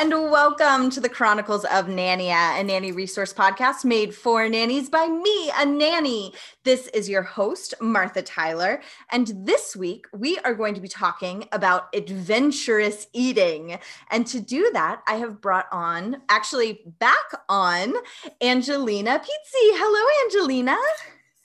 And welcome to the Chronicles of Nania, a nanny resource podcast made for nannies by me, a nanny. This is your host, Martha Tyler. And this week, we are going to be talking about adventurous eating. And to do that, I have brought on, actually, back on, Angelina Pizzi. Hello, Angelina.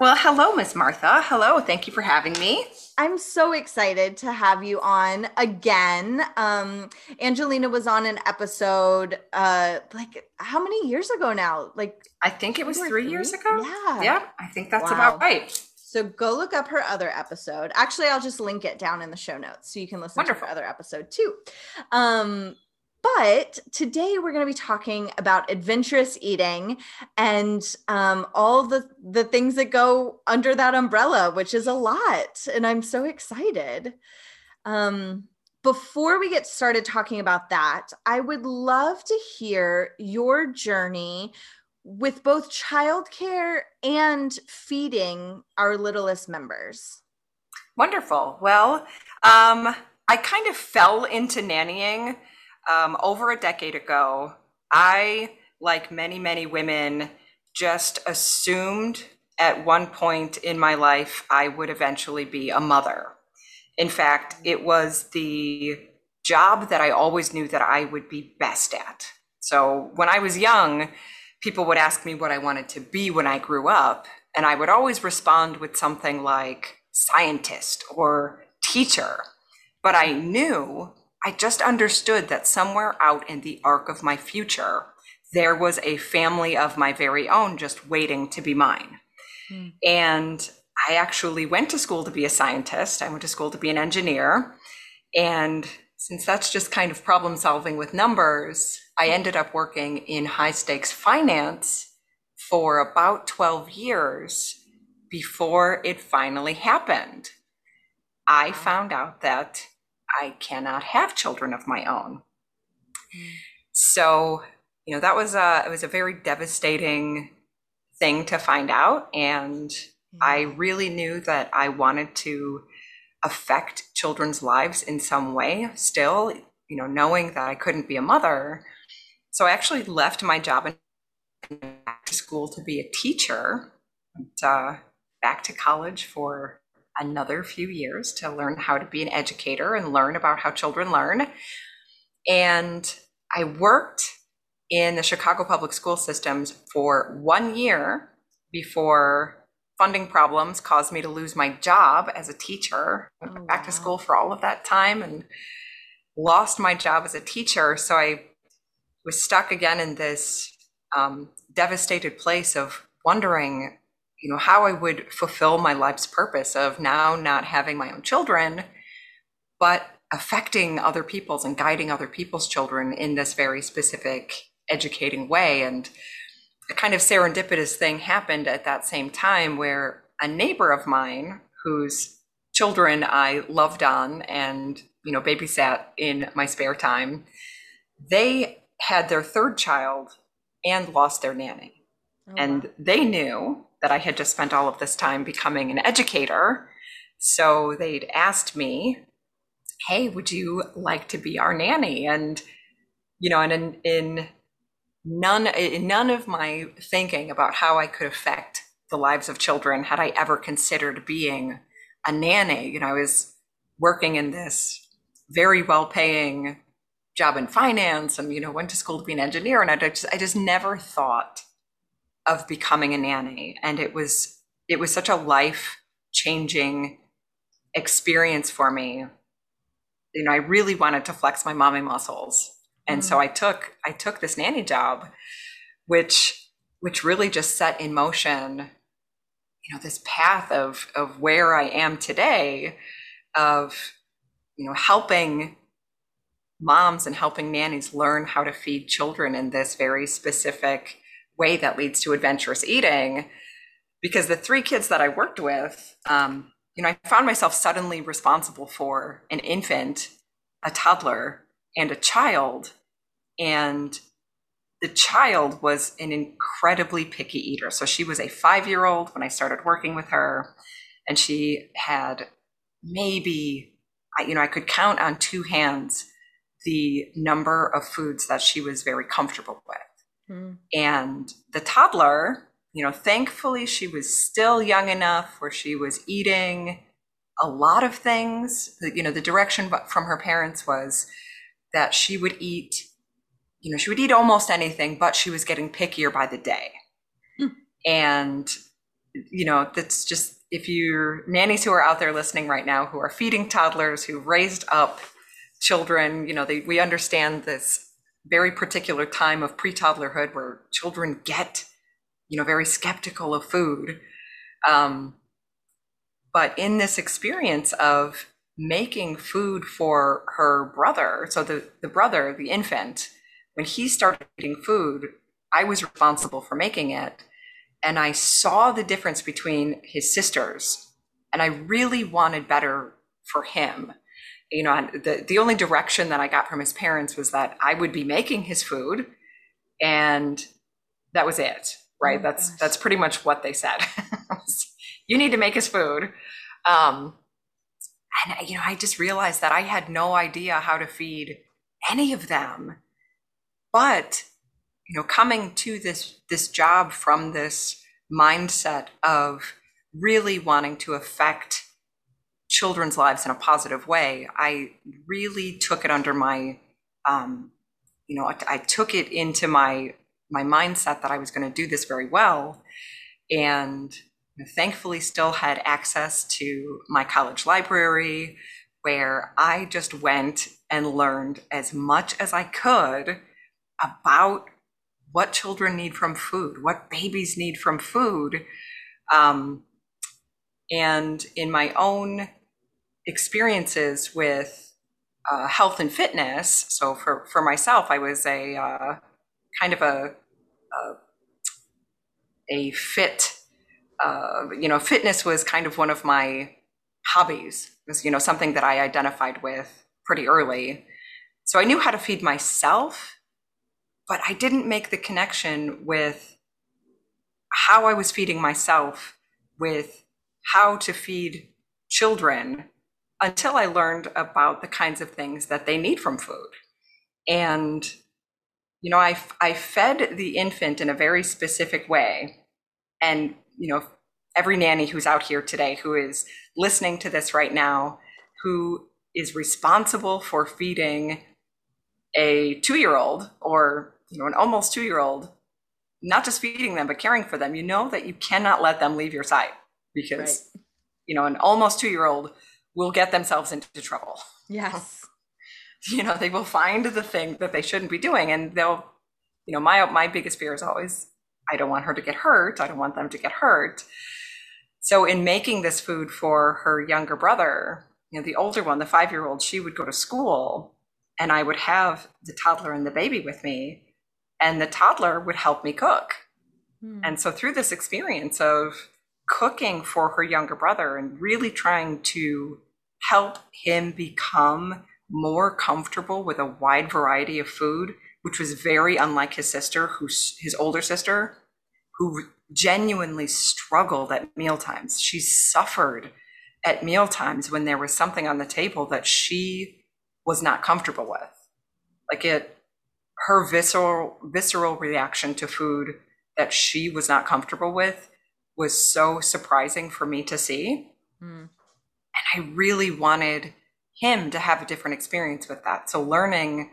Well, hello, Miss Martha. Hello. Thank you for having me. I'm so excited to have you on again. Um, Angelina was on an episode, uh, like how many years ago now? Like I think it was three three? years ago. Yeah. Yeah, I think that's Wow. about right. So go look up her other episode. Actually, I'll just link it down in the show notes so you can listen Wonderful. to her other episode too. Um, but today we're going to be talking about adventurous eating and um, all the the things that go under that umbrella, which is a lot, and I'm so excited. Um, before we get started talking about that, I would love to hear your journey with both childcare and feeding our littlest members. Wonderful. Well, um, I kind of fell into nannying um, over a decade ago. I, like many, many women, just assumed at one point in my life I would eventually be a mother. In fact, it was the job that I always knew that I would be best at. So when I was young, people would ask me what I wanted to be when I grew up, and I would always respond with something like scientist or teacher. But I knew, I just understood that somewhere out in the arc of my future, there was a family of my very own just waiting to be mine. Hmm. And I actually went to school to be a scientist. I went to school to be an engineer. And since that's just kind of problem solving with numbers, I hmm. ended up working in high stakes finance for about 12 years before it finally happened. I found out that I cannot have children of my own. So, you know, that was a it was a very devastating thing to find out and I really knew that I wanted to affect children's lives in some way still, you know, knowing that I couldn't be a mother. So I actually left my job and went back to school to be a teacher, and, uh, back to college for another few years to learn how to be an educator and learn about how children learn. And I worked in the Chicago public school systems for one year before funding problems caused me to lose my job as a teacher. I went Oh, back to school for all of that time and lost my job as a teacher. So I was stuck again in this um, devastated place of wondering, you know, how I would fulfill my life's purpose of now not having my own children, but affecting other people's and guiding other people's children in this very specific educating way. And a kind of serendipitous thing happened at that same time where a neighbor of mine whose children I loved on and you know babysat in my spare time they had their third child and lost their nanny Oh, and they knew that I had just spent all of this time becoming an educator. So they'd asked me, Hey, would you like to be our nanny? And you know, and in, in none in none of my thinking about how I could affect the lives of children had I ever considered being a nanny. You know, I was working in this very well paying job in finance and, you know, went to school to be an engineer. And I just, I just never thought of becoming a nanny. And it was, it was such a life changing experience for me. You know, I really wanted to flex my mommy muscles. And mm-hmm. so I took, I took this nanny job, which, which really just set in motion you know this path of of where i am today of you know helping moms and helping nannies learn how to feed children in this very specific way that leads to adventurous eating because the three kids that i worked with um, you know i found myself suddenly responsible for an infant a toddler and a child and the child was an incredibly picky eater. So she was a five year old when I started working with her, and she had maybe, you know, I could count on two hands the number of foods that she was very comfortable with. Mm. And the toddler, you know, thankfully she was still young enough where she was eating a lot of things. You know, the direction from her parents was that she would eat you know, she would eat almost anything, but she was getting pickier by the day. Hmm. And, you know, that's just, if you're nannies who are out there listening right now who are feeding toddlers, who raised up children, you know, they, we understand this very particular time of pre toddlerhood where children get, you know, very skeptical of food. Um, but in this experience of making food for her brother, so the, the brother, the infant, when he started eating food, I was responsible for making it. And I saw the difference between his sisters. And I really wanted better for him. You know, the, the only direction that I got from his parents was that I would be making his food and that was it. Right. Oh that's gosh. that's pretty much what they said. you need to make his food. Um, and you know, I just realized that I had no idea how to feed any of them but you know coming to this this job from this mindset of really wanting to affect children's lives in a positive way i really took it under my um, you know I, I took it into my my mindset that i was going to do this very well and thankfully still had access to my college library where i just went and learned as much as i could about what children need from food, what babies need from food. Um, and in my own experiences with uh, health and fitness, so for, for myself, I was a uh, kind of a, a, a fit, uh, you know, fitness was kind of one of my hobbies. It was, you know, something that I identified with pretty early. So I knew how to feed myself but I didn't make the connection with how I was feeding myself with how to feed children until I learned about the kinds of things that they need from food. And, you know, I, I fed the infant in a very specific way. And, you know, every nanny who's out here today who is listening to this right now, who is responsible for feeding a two year old or you know, an almost two year old, not just feeding them, but caring for them, you know that you cannot let them leave your side because, right. you know, an almost two year old will get themselves into trouble. Yes. you know, they will find the thing that they shouldn't be doing and they'll, you know, my, my biggest fear is always, I don't want her to get hurt. I don't want them to get hurt. So in making this food for her younger brother, you know, the older one, the five year old, she would go to school and I would have the toddler and the baby with me and the toddler would help me cook. Hmm. And so through this experience of cooking for her younger brother and really trying to help him become more comfortable with a wide variety of food, which was very unlike his sister, who's his older sister, who genuinely struggled at mealtimes. She suffered at mealtimes when there was something on the table that she was not comfortable with. Like it her visceral visceral reaction to food that she was not comfortable with was so surprising for me to see. Mm. And I really wanted him to have a different experience with that. So learning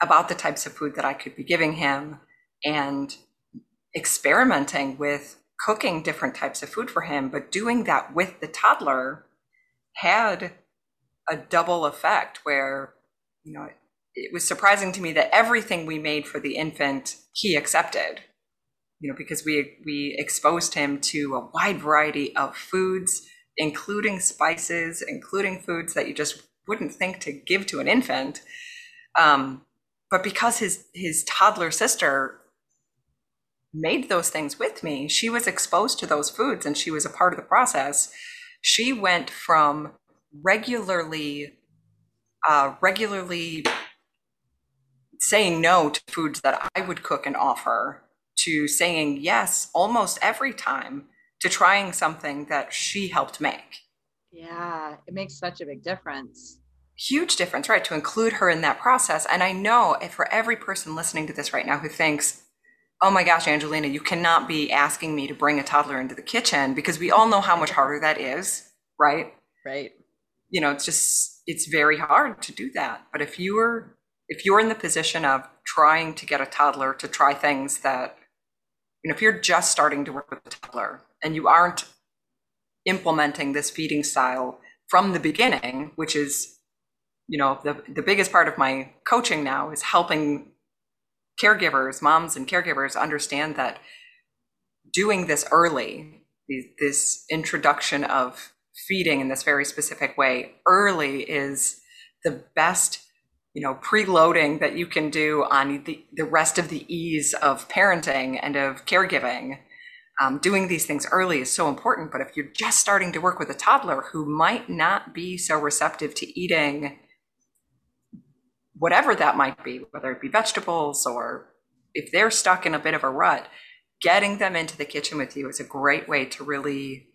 about the types of food that I could be giving him and experimenting with cooking different types of food for him, but doing that with the toddler had a double effect where, you know, it was surprising to me that everything we made for the infant he accepted you know because we we exposed him to a wide variety of foods including spices including foods that you just wouldn't think to give to an infant. Um, but because his his toddler sister made those things with me she was exposed to those foods and she was a part of the process. She went from regularly uh, regularly saying no to foods that I would cook and offer to saying yes almost every time to trying something that she helped make. Yeah, it makes such a big difference. Huge difference, right? To include her in that process. And I know if for every person listening to this right now who thinks, oh my gosh, Angelina, you cannot be asking me to bring a toddler into the kitchen because we all know how much harder that is, right? Right. You know, it's just, it's very hard to do that. But if you were if you're in the position of trying to get a toddler to try things that, you know, if you're just starting to work with a toddler and you aren't implementing this feeding style from the beginning, which is, you know, the, the biggest part of my coaching now is helping caregivers, moms and caregivers understand that doing this early, this introduction of feeding in this very specific way early is the best you know preloading that you can do on the, the rest of the ease of parenting and of caregiving. Um, doing these things early is so important but if you're just starting to work with a toddler who might not be so receptive to eating whatever that might be whether it be vegetables or if they're stuck in a bit of a rut getting them into the kitchen with you is a great way to really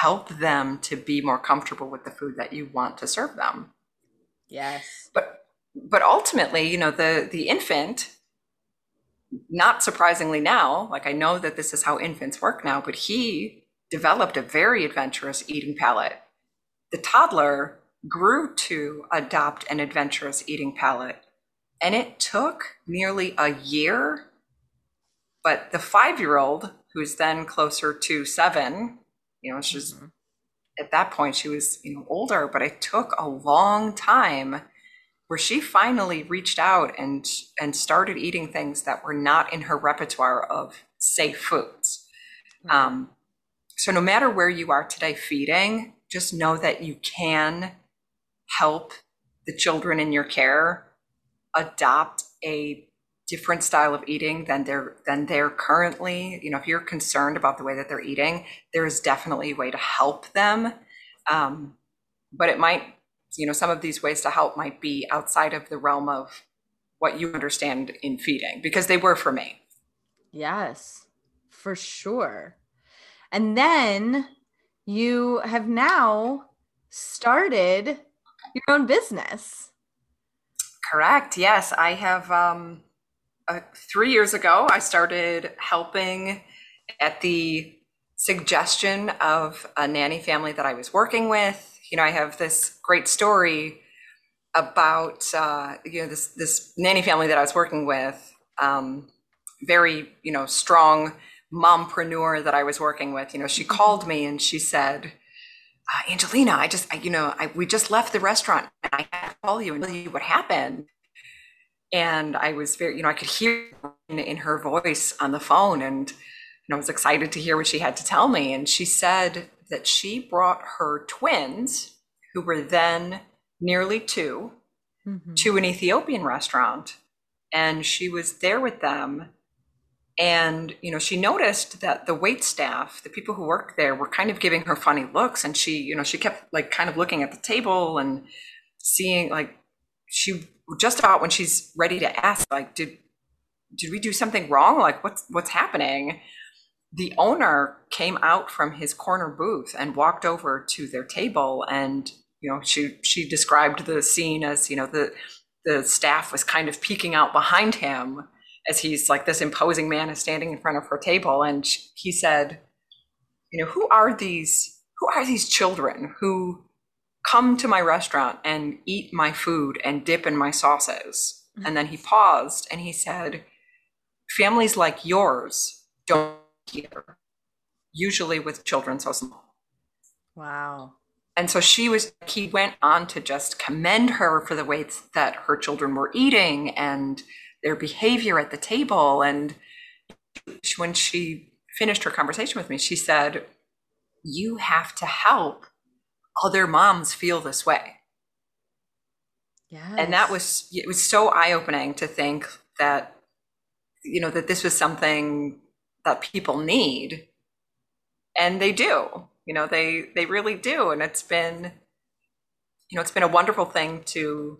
help them to be more comfortable with the food that you want to serve them. Yes. But but ultimately, you know, the the infant, not surprisingly now, like I know that this is how infants work now, but he developed a very adventurous eating palate. The toddler grew to adopt an adventurous eating palate, and it took nearly a year. But the five-year-old, who's then closer to seven, you know, she's mm-hmm. at that point she was you know older, but it took a long time where she finally reached out and and started eating things that were not in her repertoire of safe foods. Mm-hmm. Um, so no matter where you are today feeding, just know that you can help the children in your care adopt a different style of eating than they're than they're currently you know if you're concerned about the way that they're eating there is definitely a way to help them um, but it might you know some of these ways to help might be outside of the realm of what you understand in feeding because they were for me. Yes for sure. And then you have now started your own business. Correct yes. I have um uh, three years ago i started helping at the suggestion of a nanny family that i was working with you know, I have this great story about uh, you know this this nanny family that I was working with, um, very you know strong mompreneur that I was working with. You know, she called me and she said, uh, "Angelina, I just I, you know I, we just left the restaurant and I had to call you and tell you what happened." And I was very you know I could hear in, in her voice on the phone and you know I was excited to hear what she had to tell me. And she said that she brought her twins, who were then nearly 2 mm-hmm. to an Ethiopian restaurant. And she was there with them. And, you know, she noticed that the wait staff, the people who worked there, were kind of giving her funny looks. And she, you know, she kept like kind of looking at the table and seeing like she just about when she's ready to ask, like, did did we do something wrong? Like, what's what's happening? The owner came out from his corner booth and walked over to their table and you know she she described the scene as you know the the staff was kind of peeking out behind him as he's like this imposing man is standing in front of her table and he said you know who are these who are these children who come to my restaurant and eat my food and dip in my sauces mm-hmm. and then he paused and he said families like yours don't here usually with children so small. Wow. And so she was he went on to just commend her for the way that her children were eating and their behavior at the table. And when she finished her conversation with me she said you have to help other moms feel this way. Yes. and that was it was so eye-opening to think that you know that this was something that people need. And they do you know they they really do. And it's been you know it's been a wonderful thing to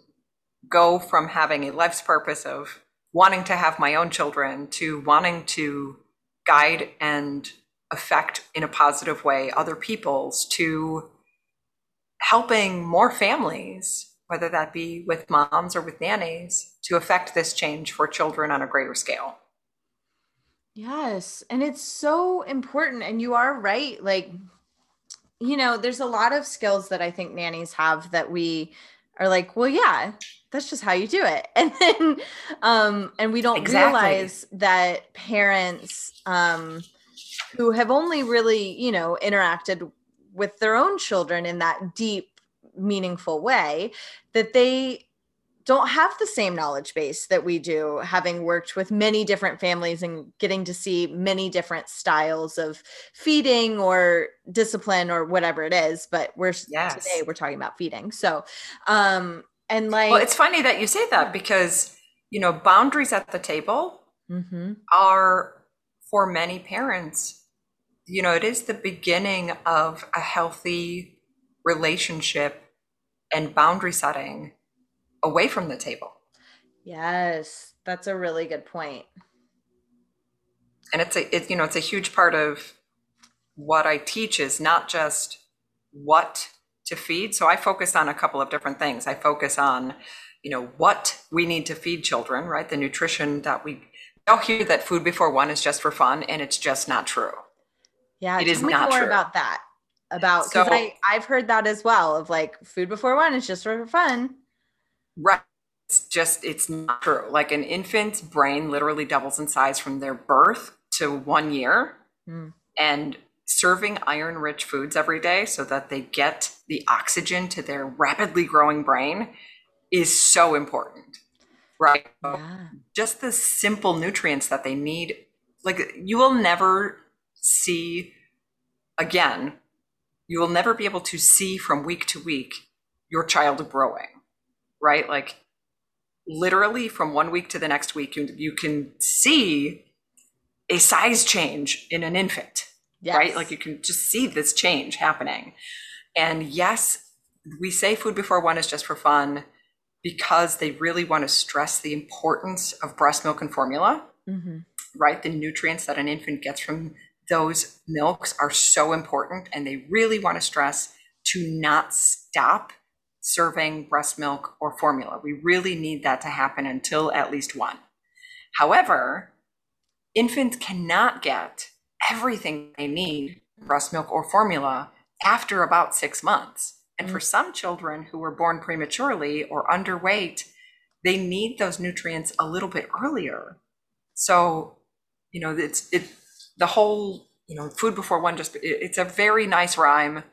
go from having a life's purpose of wanting to have my own children to wanting to guide and affect in a positive way other people's to helping more families whether that be with moms or with nannies to affect this change for children on a greater scale yes and it's so important and you are right like you know, there's a lot of skills that I think nannies have that we are like, well, yeah, that's just how you do it. And then um and we don't exactly. realize that parents um who have only really, you know, interacted with their own children in that deep meaningful way that they don't have the same knowledge base that we do, having worked with many different families and getting to see many different styles of feeding or discipline or whatever it is. But we're yes. today we're talking about feeding. So, um, and like, well, it's funny that you say that because you know boundaries at the table mm-hmm. are for many parents. You know, it is the beginning of a healthy relationship and boundary setting away from the table. Yes, that's a really good point. And it's a it, you know it's a huge part of what I teach is not just what to feed. So I focus on a couple of different things. I focus on you know what we need to feed children, right? The nutrition that we all hear that food before one is just for fun, and it's just not true. Yeah, it is not more true. about that. About because so, I I've heard that as well of like food before one is just for fun. Right. It's just, it's not true. Like an infant's brain literally doubles in size from their birth to one year. Mm. And serving iron rich foods every day so that they get the oxygen to their rapidly growing brain is so important. Right. Yeah. Just the simple nutrients that they need. Like you will never see again, you will never be able to see from week to week your child growing right? Like literally from one week to the next week, you, you can see a size change in an infant, yes. right? Like you can just see this change happening. And yes, we say food before one is just for fun because they really want to stress the importance of breast milk and formula, mm-hmm. right? The nutrients that an infant gets from those milks are so important. And they really want to stress to not stop serving breast milk or formula. We really need that to happen until at least one. However, infants cannot get everything they need, breast milk or formula, after about six months. And mm-hmm. for some children who were born prematurely or underweight, they need those nutrients a little bit earlier. So, you know, it's it the whole, you know, food before one just it, it's a very nice rhyme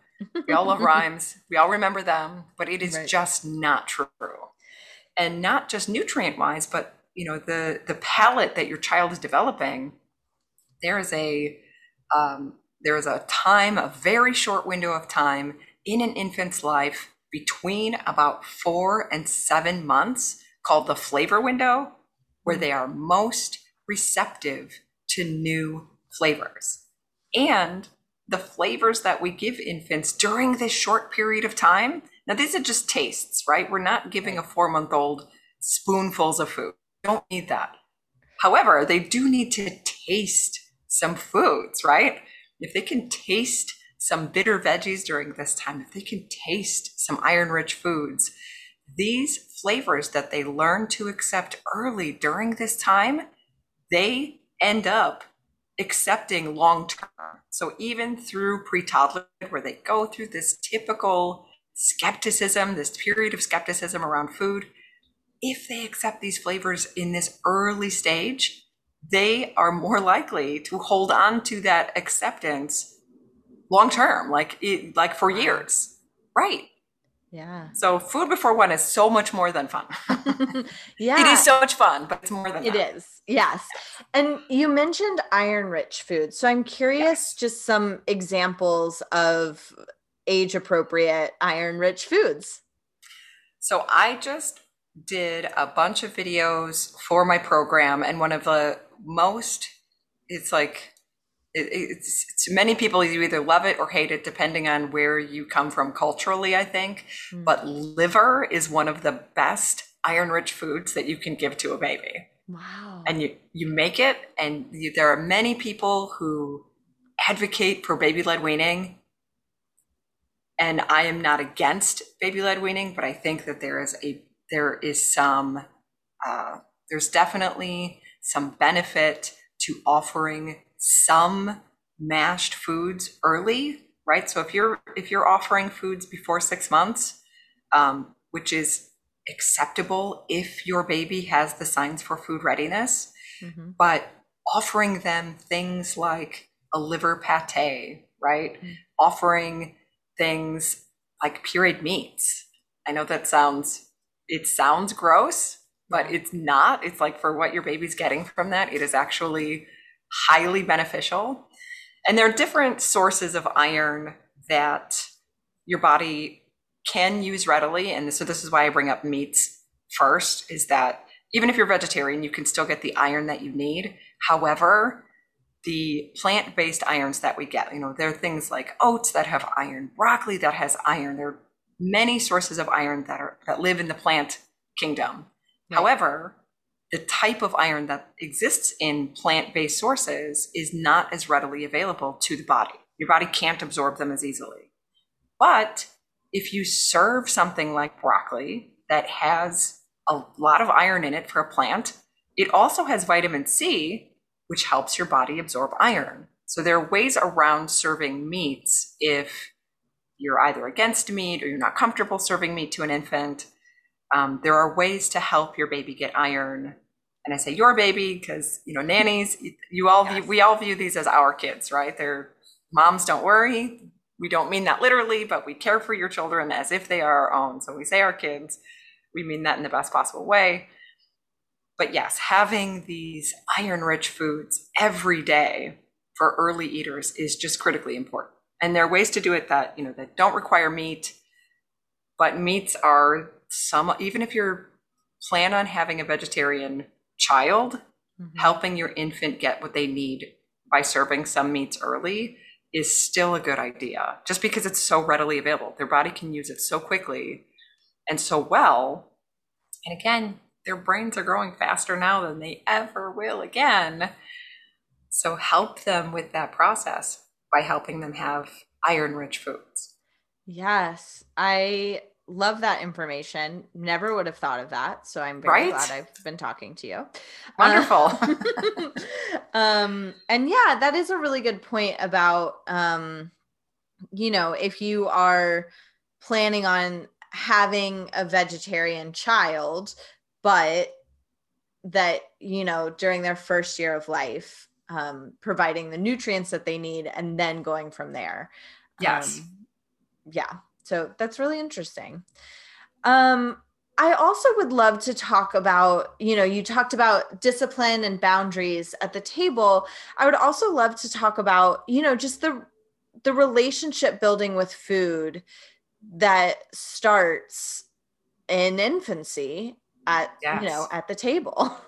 we all love rhymes. We all remember them, but it is right. just not true. And not just nutrient wise, but you know the the palate that your child is developing. There is a um, there is a time, a very short window of time in an infant's life between about four and seven months called the flavor window, where they are most receptive to new flavors. And the flavors that we give infants during this short period of time. Now, these are just tastes, right? We're not giving a four month old spoonfuls of food. don't need that. However, they do need to taste some foods, right? If they can taste some bitter veggies during this time, if they can taste some iron rich foods, these flavors that they learn to accept early during this time, they end up accepting long term. So even through pre toddler, where they go through this typical skepticism, this period of skepticism around food, if they accept these flavors in this early stage, they are more likely to hold on to that acceptance long term, like it, like for years. Right. Yeah. So food before one is so much more than fun. yeah. It is so much fun, but it's more than It that. is. Yes. And you mentioned iron rich foods. So I'm curious Yes. just some examples of age appropriate iron rich foods. So I just did a bunch of videos for my program, and one of the most, it's like, it, it's, it's many people you either love it or hate it depending on where you come from culturally i think Mm. but liver is one of the best iron rich foods that you can give to a baby Wow. and you you make it and you, there are many people who advocate for baby led weaning and i am not against baby led weaning but i think that there is a there is some uh, there's definitely some benefit to offering some mashed foods early right so if you're if you're offering foods before six months um, which is acceptable if your baby has the signs for food readiness Mhm. but offering them things like a liver pate, right? Mm. Offering things like pureed meats. I know that sounds it sounds gross, but it's not. It's like for what your baby's getting from that, it is actually highly beneficial. And there are different sources of iron that your body can use readily. And so this is why I bring up meats first, is that even if you're vegetarian, you can still get the iron that you need. However, the plant-based irons that we get, you know, there are things like oats that have iron, broccoli that has iron. There are many sources of iron that are that live in the plant kingdom. Right. However, the type of iron that exists in plant-based sources is not as readily available to the body. Your body can't absorb them as easily. But if you serve something like broccoli that has a lot of iron in it for a plant, it also has vitamin C, which helps your body absorb iron. So there are ways around serving meats if you're either against meat or you're not comfortable serving meat to an infant. Um, there are ways to help your baby get iron. And I say your baby because you know nannies. You all view, we all view these as our kids, right? They're moms. Don't worry. We don't mean that literally, but we care for your children as if they are our own. So we say our kids. We mean that in the best possible way. But yes, having these iron rich foods every day for early eaters is just critically important. And there are ways to do it that, you know, that don't require meat, but meats are some even if you're plan on having a vegetarian child, Mhm. helping your infant get what they need by serving some meats early is still a good idea just because it's so readily available. Their body can use it so quickly and so well. And again, their brains are growing faster now than they ever will again. So help them with that process by helping them have iron rich foods. Yes, I love that information. Never would have thought of that. So I'm very Right? glad I've been talking to you. Wonderful. Uh, um, and yeah, that is a really good point about, um, you know, if you are planning on having a vegetarian child, but that, you know, during their first year of life, um, providing the nutrients that they need and then going from there. Yes. Um, yeah. So that's really interesting. Um, I also would love to talk about, you know, you talked about discipline and boundaries at the table. I would also love to talk about, you know, just the the relationship building with food that starts in infancy at you know at the table.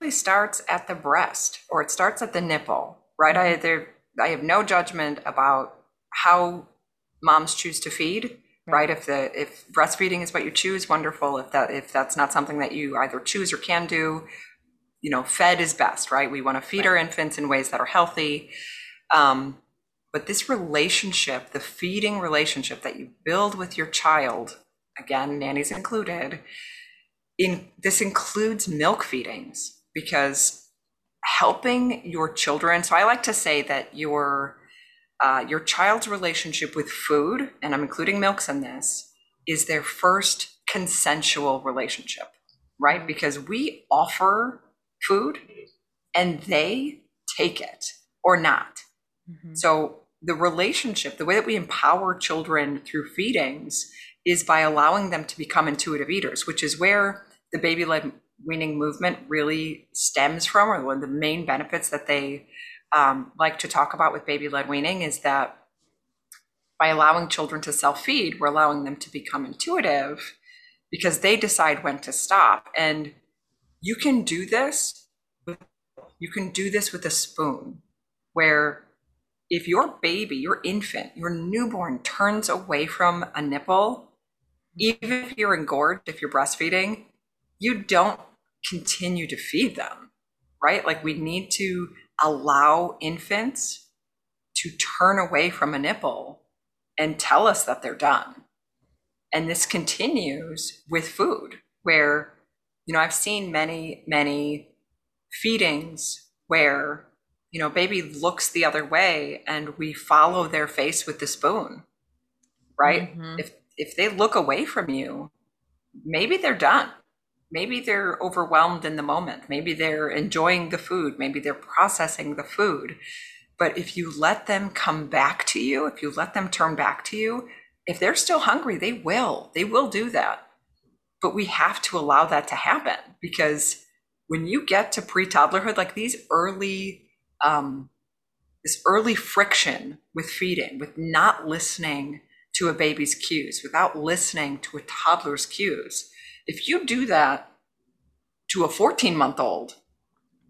It really starts at the breast or it starts at the nipple, right? I there I have no judgment about how moms choose to feed, right? If the if breastfeeding is what you choose, wonderful. If that if that's not something that you either choose or can do, you know, fed is best, right? We want to feed our infants in ways that are healthy. Um, but this relationship, the feeding relationship that you build with your child, again, nannies included, in this includes milk feedings because helping your children. So I like to say that your uh, your child's relationship with food, and I'm including milks in this, is their first consensual relationship, right? Because we offer food and they take it or not. Mm-hmm. So the relationship, the way that we empower children through feedings is by allowing them to become intuitive eaters, which is where the baby led weaning movement really stems from, or one of the main benefits that they um, like to talk about with baby led weaning is that by allowing children to self feed, we're allowing them to become intuitive because they decide when to stop. And you can do this. You can do this with a spoon, where if your baby, your infant, your newborn turns away from a nipple, even if you're engorged, if you're breastfeeding, you don't continue to feed them, right? Like we need to allow infants to turn away from a nipple and tell us that they're done. And this continues with food, where, you know, I've seen many, many feedings where you know, baby looks the other way and we follow their face with the spoon, right? Mm-hmm. If if they look away from you, maybe they're done. Maybe they're overwhelmed in the moment. Maybe they're enjoying the food. Maybe they're processing the food. But if you let them come back to you, if you let them turn back to you, if they're still hungry, they will. They will do that. But we have to allow that to happen because when you get to pre toddlerhood, like these early um, this early friction with feeding, with not listening to a baby's cues, without listening to a toddler's cues. If you do that to a 14 month old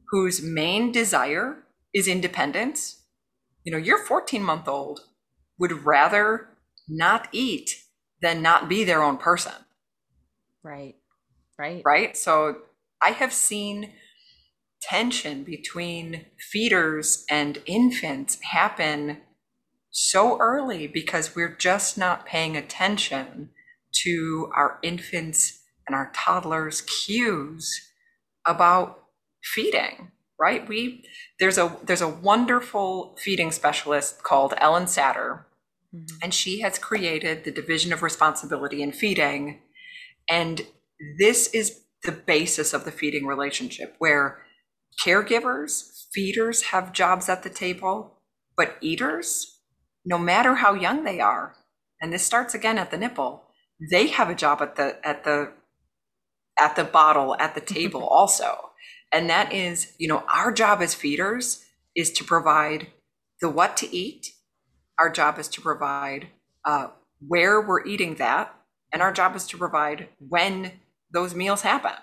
whose main desire is independence, you know, your 14 month old would rather not eat than not be their own person. Right. Right. Right. So I have seen tension between feeders and infants happen so early because we're just not paying attention to our infants and our toddlers cues about feeding right we there's a there's a wonderful feeding specialist called Ellyn Satter mm-hmm. and she has created the division of responsibility in feeding and this is the basis of the feeding relationship where caregivers, feeders have jobs at the table, but eaters, no matter how young they are, and this starts again at the nipple, they have a job at the at the at the bottle at the table also. And that is, you know, our job as feeders is to provide the what to eat. Our job is to provide uh, where we're eating that, and our job is to provide when those meals happen.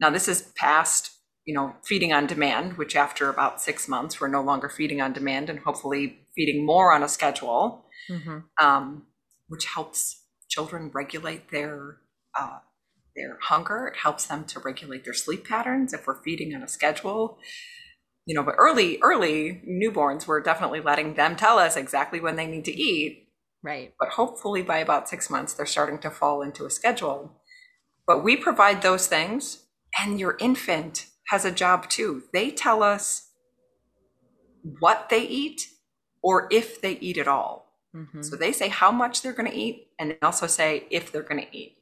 Now, this is past you know, feeding on demand, which after about six months, we're no longer feeding on demand and hopefully feeding more on a schedule, mm-hmm. um, which helps children regulate their uh, their hunger. It helps them to regulate their sleep patterns if we're feeding on a schedule. You know, but early, early newborns, we're definitely letting them tell us exactly when they need to eat. Right. But hopefully by about six months, they're starting to fall into a schedule. But we provide those things, and your infant has a job too. They tell us what they eat or if they eat at all. Mm-hmm. So they say how much they're going to eat and they also say if they're going to eat.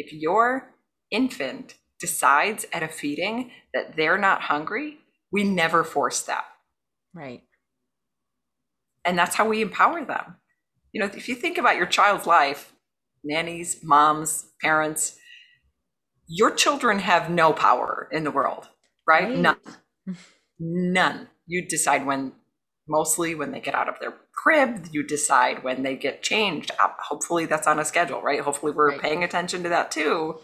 If your infant decides at a feeding that they're not hungry, we never force that. Right. And that's how we empower them. You know, if you think about your child's life, nannies, moms, parents, your children have no power in the world right? right? None. None. You decide when, mostly when they get out of their crib, you decide when they get changed. Hopefully that's on a schedule, right? Hopefully we're right. paying attention to that too.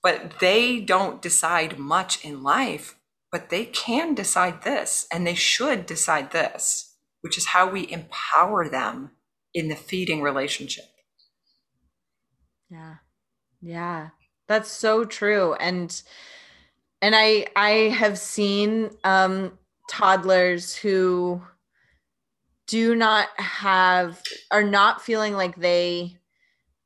But they don't decide much in life, but they can decide this and they should decide this, which is how we empower them in the feeding relationship. Yeah. Yeah. That's so true. And and i i have seen um toddlers who do not have are not feeling like they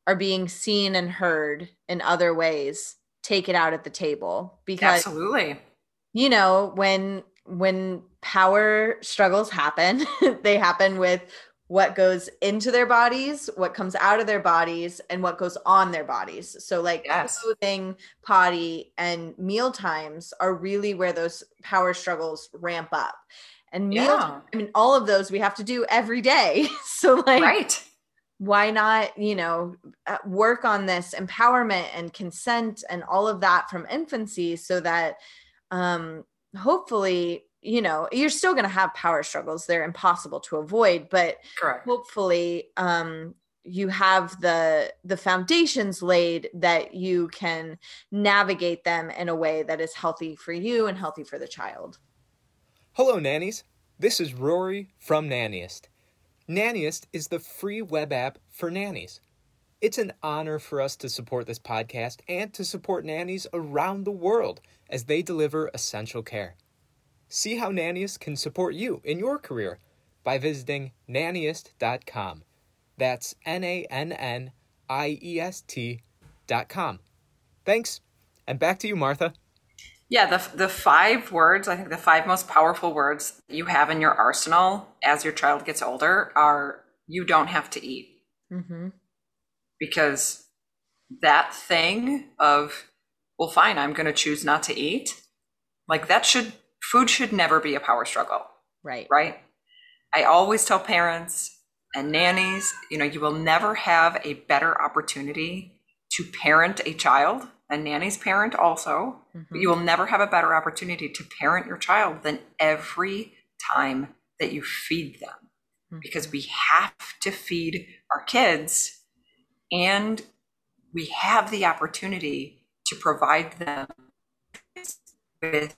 are being seen and heard in other ways take it out at the table. Because absolutely. you know when when power struggles happen they happen with what goes into their bodies what comes out of their bodies and what goes on their bodies. So like yes. clothing potty and meal times are really where those power struggles ramp up and meal yeah. i mean all of those we have to do every day so like right why not you know uh, work on this empowerment and consent and all of that from infancy so that um hopefully you know you're still going to have power struggles they're impossible to avoid but Correct. hopefully um you have the the foundations laid that you can navigate them in a way that is healthy for you and healthy for the child hello nannies this is rory from nanniest Nanniest is the free web app for nannies. It's an honor for us to support this podcast and to support nannies around the world as they deliver essential care. See how Nanniest can support you in your career by visiting nanniest.com. That's N A N N I E S T.com. Thanks, and back to you, Martha. Yeah, the the five words, I think the five most powerful words you have in your arsenal as your child gets older are you don't have to eat. Mm-hmm. Because that thing of, well, fine, I'm going to choose not to eat, like that should, food should never be a power struggle. Right. Right. I always tell parents and nannies, you know, you will never have a better opportunity to parent a child a nanny's parent also, mm-hmm. but you will never have a better opportunity to parent your child than every time that you feed them. Mm-hmm. Because we have to feed our kids and we have the opportunity to provide them with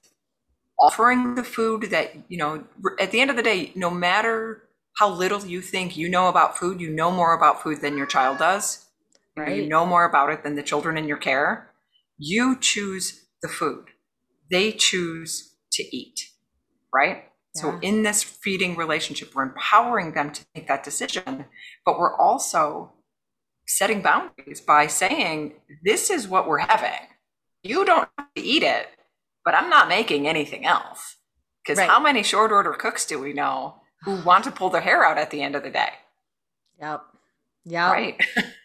offering the food that, you know, at the end of the day, no matter how little you think you know about food, you know more about food than your child does. Right. You know more about it than the children in your care. You choose the food, they choose to eat, right? Yeah. So, in this feeding relationship, we're empowering them to make that decision, but we're also setting boundaries by saying, This is what we're having. You don't have to eat it, but I'm not making anything else. Because right. how many short order cooks do we know who want to pull their hair out at the end of the day? Yep. Yeah. Right.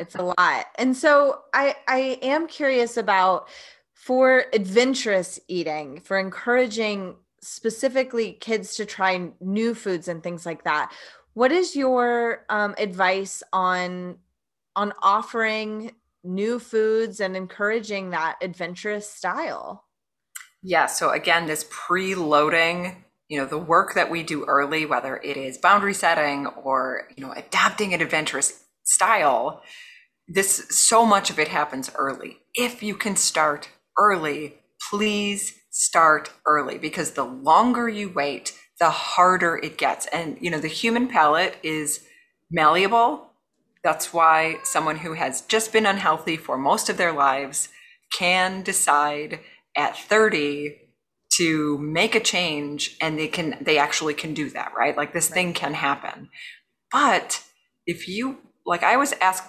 it's a lot. And so I I am curious about for adventurous eating, for encouraging specifically kids to try new foods and things like that. What is your um, advice on on offering new foods and encouraging that adventurous style? Yeah. So again, this preloading you know the work that we do early whether it is boundary setting or you know adapting an adventurous style this so much of it happens early. If you can start early please start early because the longer you wait the harder it gets. And you know the human palate is malleable. That's why someone who has just been unhealthy for most of their lives can decide at 30 to make a change and they can they actually can do that right? Like this right. thing can happen. But if you like I always ask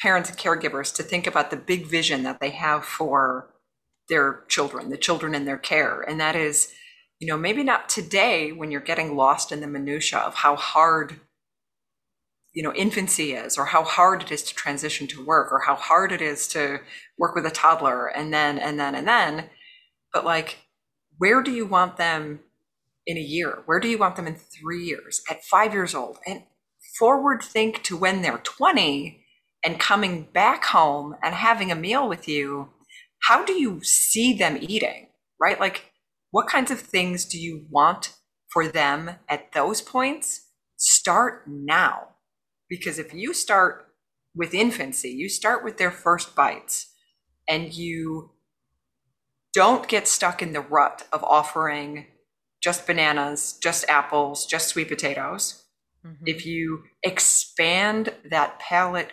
parents and caregivers to think about the big vision that they have for their children, the children in their care. And that is, you know, maybe not today when you're getting lost in the minutia of how hard you know infancy is or how hard it is to transition to work or how hard it is to work with a toddler and then and then and then. But like where do you want them in a year? Where do you want them in 3 years? At 5 years old. And forward think to when they're 20 and coming back home and having a meal with you, how do you see them eating? Right? Like, what kinds of things do you want for them at those points? Start now. Because if you start with infancy, you start with their first bites and you don't get stuck in the rut of offering just bananas, just apples, just sweet potatoes Mm-hmm. If you expand that palate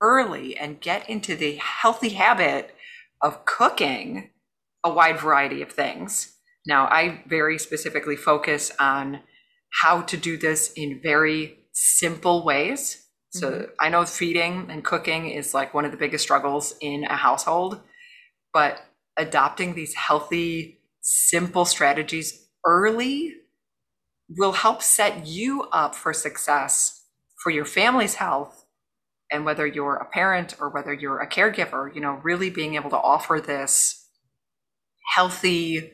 early and get into the healthy habit of cooking a wide variety of things. Now, I very specifically focus on how to do this in very simple ways So Mhm. I know feeding and cooking is like one of the biggest struggles in a household, but adopting these healthy, simple strategies early will help set you up for success for your family's health. And whether you're a parent or whether you're a caregiver, you know, really being able to offer this healthy,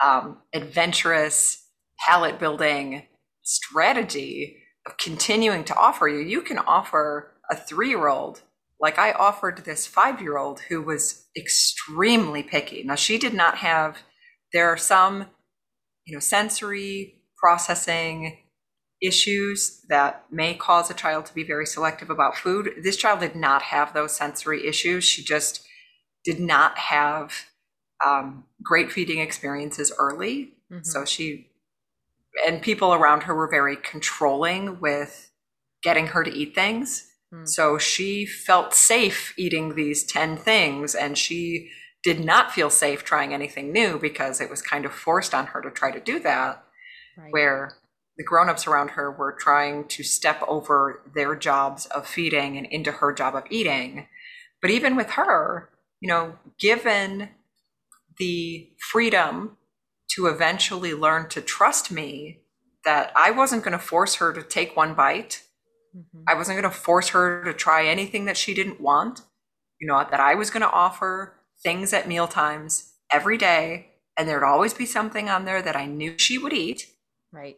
um, adventurous, palate building strategy of continuing to offer you. You can offer a three year old, like I offered this five year old who was extremely picky. Now, she did not have, there are some, you know, sensory processing issues that may cause a child to be very selective about food. This child did not have those sensory issues. She just did not have um, great feeding experiences early. Mhm. So she and people around her were very controlling with getting her to eat things. Hmm. So she felt safe eating these 10 things and she did not feel safe trying anything new because it was kind of forced on her to try to do that Right. where the grown-ups around her were trying to step over their jobs of feeding and into her job of eating but even with her you know given the freedom to eventually learn to trust me that i wasn't going to force her to take one bite Mhm. i wasn't going to force her to try anything that she didn't want you know that i was going to offer things at meal times every day and there'd always be something on there that i knew she would eat Right.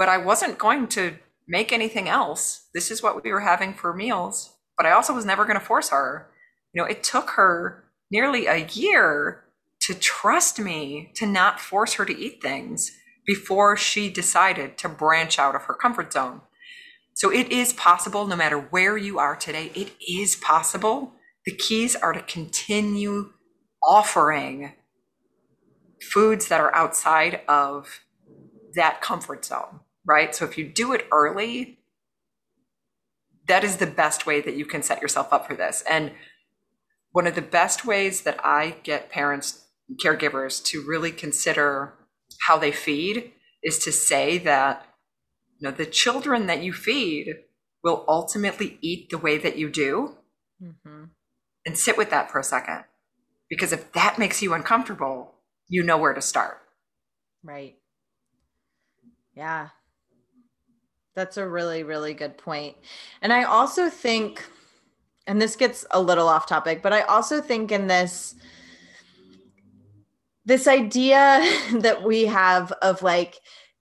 But I wasn't going to make anything else. This is what we were having for meals, but I also was never going to force her. You know, it took her nearly a year to trust me to not force her to eat things before she decided to branch out of her comfort zone. So it is possible, no matter where you are today, it is possible. The keys are to continue offering foods that are outside of that comfort zone, right? So if you do it early, that is the best way that you can set yourself up for this. And one of the best ways that I get parents, caregivers to really consider how they feed is to say that you know the children that you feed will ultimately eat the way that you do Mhm. and sit with that for a second. Because if that makes you uncomfortable, you know where to start. Right. Yeah. That's a really, really good point. And I also think, and this gets a little off topic, but I also think in this, this idea that we have of like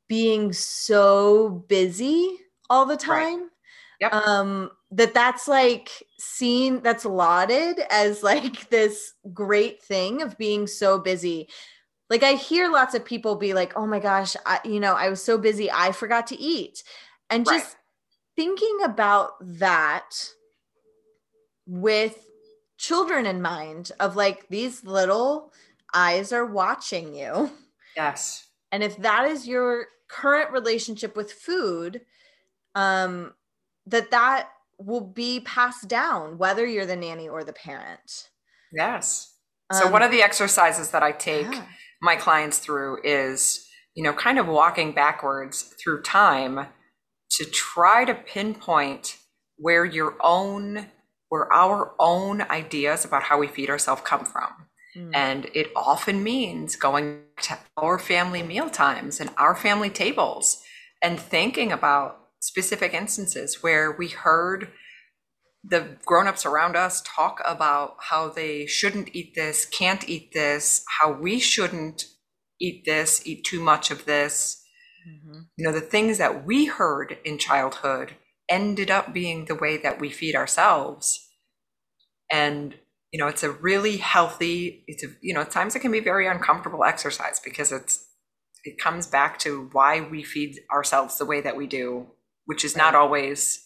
being so busy all the time. Yep. Um, that that's like seen, that's lauded as like this great thing of being so busy like i hear lots of people be like oh my gosh I, you know i was so busy i forgot to eat and Right. just thinking about that with children in mind of like these little eyes are watching you Yes. and if that is your current relationship with food um that that will be passed down whether you're the nanny or the parent Yes. So Um, one of the exercises that I take yeah. my clients through is, you know, kind of walking backwards through time to try to pinpoint where your own where our own ideas about how we feed ourselves come from. Mm. And it often means going to our family meal times and our family tables and thinking about specific instances where we heard the grown-ups around us talk about how they shouldn't eat this, can't eat this, how we shouldn't eat this, eat too much of this. Mhm. You know, the things that we heard in childhood ended up being the way that we feed ourselves. And you know, it's a really healthy, it's a you know, at times it can be very uncomfortable exercise because it's it comes back to why we feed ourselves the way that we do, which is not always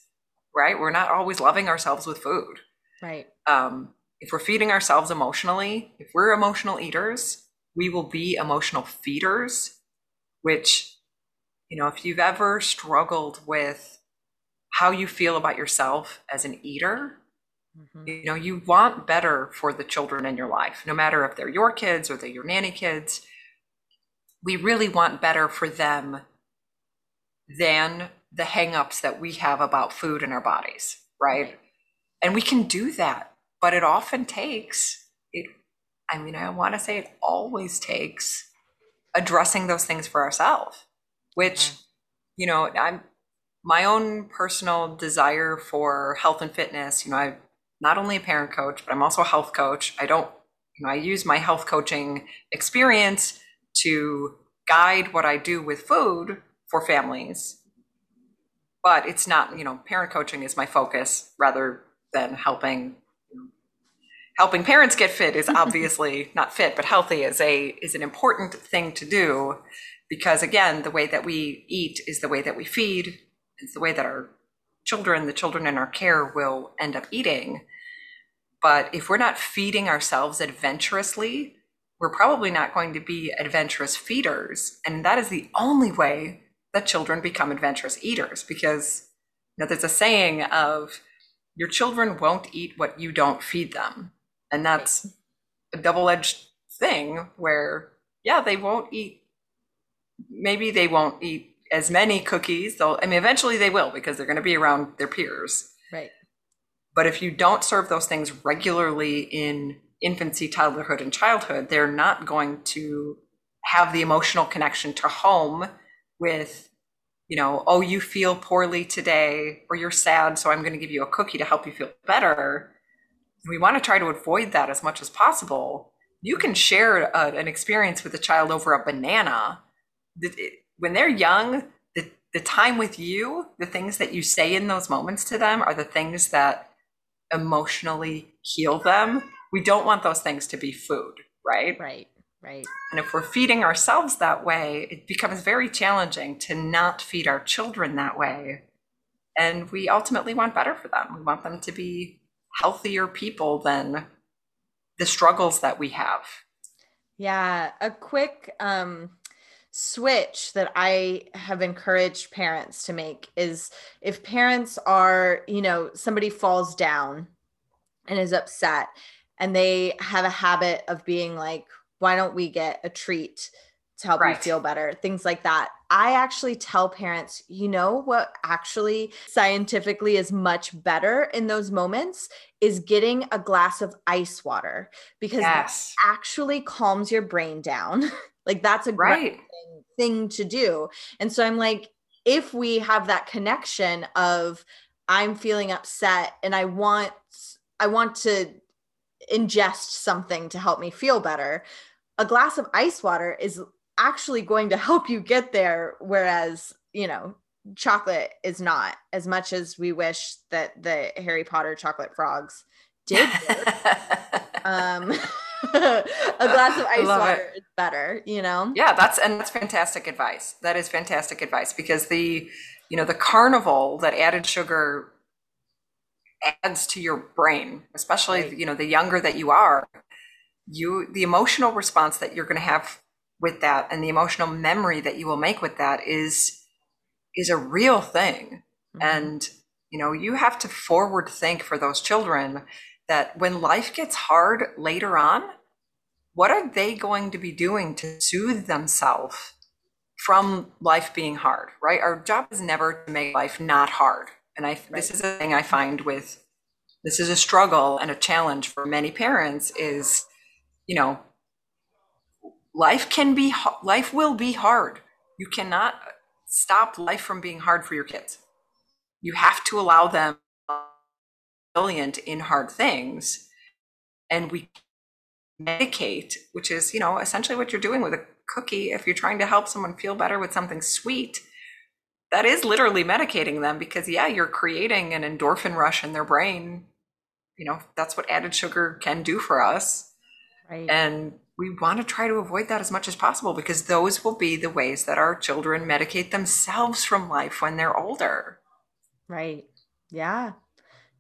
right. We're not always loving ourselves with food. right Um, if we're feeding ourselves emotionally, if we're emotional eaters, we will be emotional feeders, which, you know, if you've ever struggled with how you feel about yourself as an eater, Mhm. you know, you want better for the children in your life, no matter if they're your kids or they're your nanny kids. We really want better for them than the hangups that we have about food in our bodies. right? And we can do that, but it often takes it. I mean, I want to say it always takes addressing those things for ourselves, which, mm-hmm. you know, I'm my own personal desire for health and fitness. You know, I'm not only a parent coach, but I'm also a health coach. I don't, you know, I use my health coaching experience to guide what I do with food for families. But it's not, you know, parent coaching is my focus rather than helping helping parents get fit is obviously not fit but healthy is a is an important thing to do because again the way that we eat is the way that we feed. It's the way that our children the children in our care will end up eating. But if we're not feeding ourselves adventurously we're probably not going to be adventurous feeders. And that is the only way that children become adventurous eaters because you know there's a saying of your children won't eat what you don't feed them. And that's a double-edged thing where yeah they won't eat maybe they won't eat as many cookies they'll i mean eventually they will because they're going to be around their peers right but if you don't serve those things regularly in infancy toddlerhood and childhood they're not going to have the emotional connection to home with you know oh you feel poorly today or you're sad so i'm going to give you a cookie to help you feel better we want to try to avoid that as much as possible. You can share a, an experience with a child over a banana. When they're young, the, the time with you, the things that you say in those moments to them are the things that emotionally heal them. We don't want those things to be food, right? Right, right. And if we're feeding ourselves that way, it becomes very challenging to not feed our children that way. And we ultimately want better for them. We want them to be healthier people than the struggles that we have. Yeah, a quick um, switch that I have encouraged parents to make is if parents are, you know, somebody falls down and is upset and they have a habit of being like, why don't we get a treat to help right. you feel better? Things like that. I actually tell parents, you know what actually scientifically is much better in those moments is getting a glass of ice water because yes. that actually calms your brain down. like that's a right. great thing to do. And so I'm like, if we have that connection of I'm feeling upset and I want I want to ingest something to help me feel better, a glass of ice water is actually going to help you get there whereas you know chocolate is not as much as we wish that the harry potter chocolate frogs did um a glass of ice water it. is better you know yeah that's and that's fantastic advice that is fantastic advice because the you know the carnival that added sugar adds to your brain especially right. you know the younger that you are you the emotional response that you're going to have with that and the emotional memory that you will make with that is is a real thing mm-hmm. and you know you have to forward think for those children that when life gets hard later on what are they going to be doing to soothe themselves from life being hard right? Our job is never to make life not hard. And i right. this is a thing i find with this is a struggle and a challenge for many parents is you know life can be life will be hard. You cannot stop life from being hard for your kids. You have to allow them brilliant in hard things and we medicate which is you know essentially what you're doing with a cookie if you're trying to help someone feel better with something sweet that is literally medicating them because yeah you're creating an endorphin rush in their brain you know that's what added sugar can do for us right and we want to try to avoid that as much as possible because those will be the ways that our children medicate themselves from life when they're older. Right. Yeah.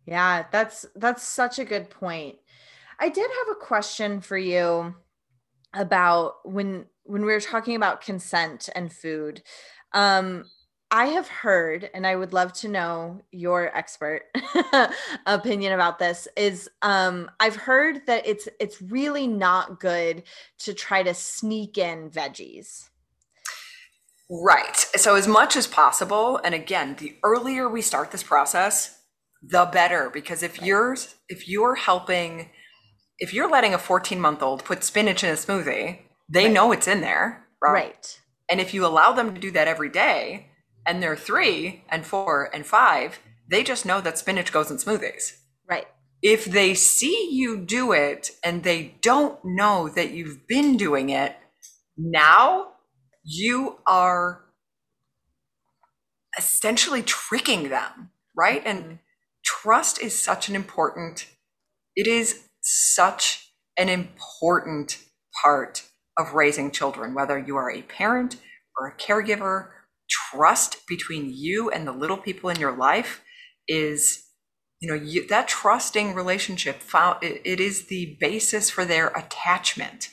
Yeah, that's that's such a good point. I did have a question for you about when when we were talking about consent and food. Um I have heard, and I would love to know your expert opinion about this. Is um, I've heard that it's it's really not good to try to sneak in veggies. Right. So as much as possible, and again, the earlier we start this process, the better because if you're if you're helping if you're letting a 14 month old put spinach in a smoothie they Right. know it's in there right? Right. and if you allow them to do that every day and they're three and four and five they just know that spinach goes in smoothies Right. if they see you do it and they don't know that you've been doing it, now you are essentially tricking them, right? And mm-hmm. Trust is such an important, it is such an important part of raising children, whether you are a parent or a caregiver. Trust between you and the little people in your life is you know you, that trusting relationship it is the basis for their attachment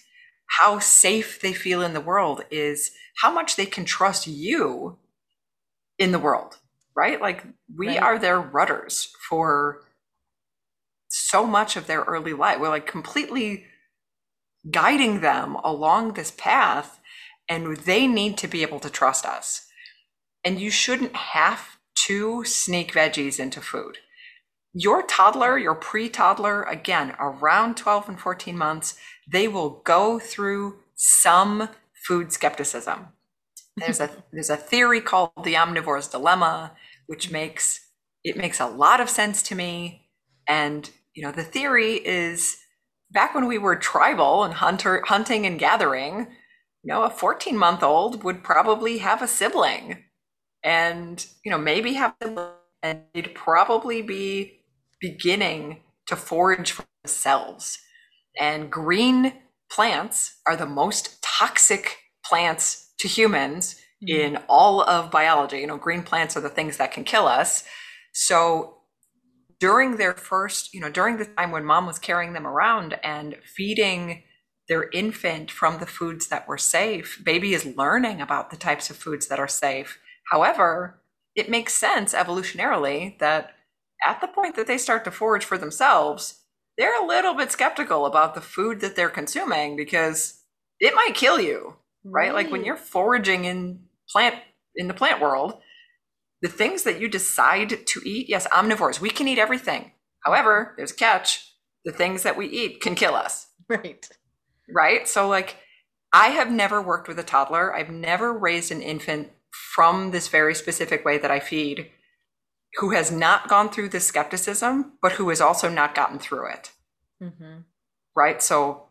how safe they feel in the world is how much they can trust you in the world right like we Right. are their rudders for so much of their early life we're like completely guiding them along this path and they need to be able to trust us and you shouldn't have to sneak veggies into food your toddler, your pre toddler, again, around 12 and 14 months, they will go through some food skepticism. There's a there's a theory called the omnivore's dilemma, which makes it makes a lot of sense to me. And you know, the theory is back when we were tribal and hunter hunting and gathering, you know, a 14 month old would probably have a sibling and you know maybe have and they'd probably be beginning to forage for themselves and green plants are the most toxic plants to humans mm-hmm. in all of biology. You know green plants are the things that can kill us. So during their first you know during the time when mom was carrying them around and feeding their infant from the foods that were safe baby is learning about the types of foods that are safe. However, it makes sense evolutionarily that at the point that they start to forage for themselves, they're a little bit skeptical about the food that they're consuming because it might kill you, right? Like when you're foraging in plant in the plant world, the things that you decide to eat, yes, omnivores, we can eat everything. However, there's a catch. The things that we eat can kill us Right. right? So like I have never worked with a toddler. I've never raised an infant from this very specific way that I feed who has not gone through this skepticism, but who has also not gotten through it, Mm-hmm. right? So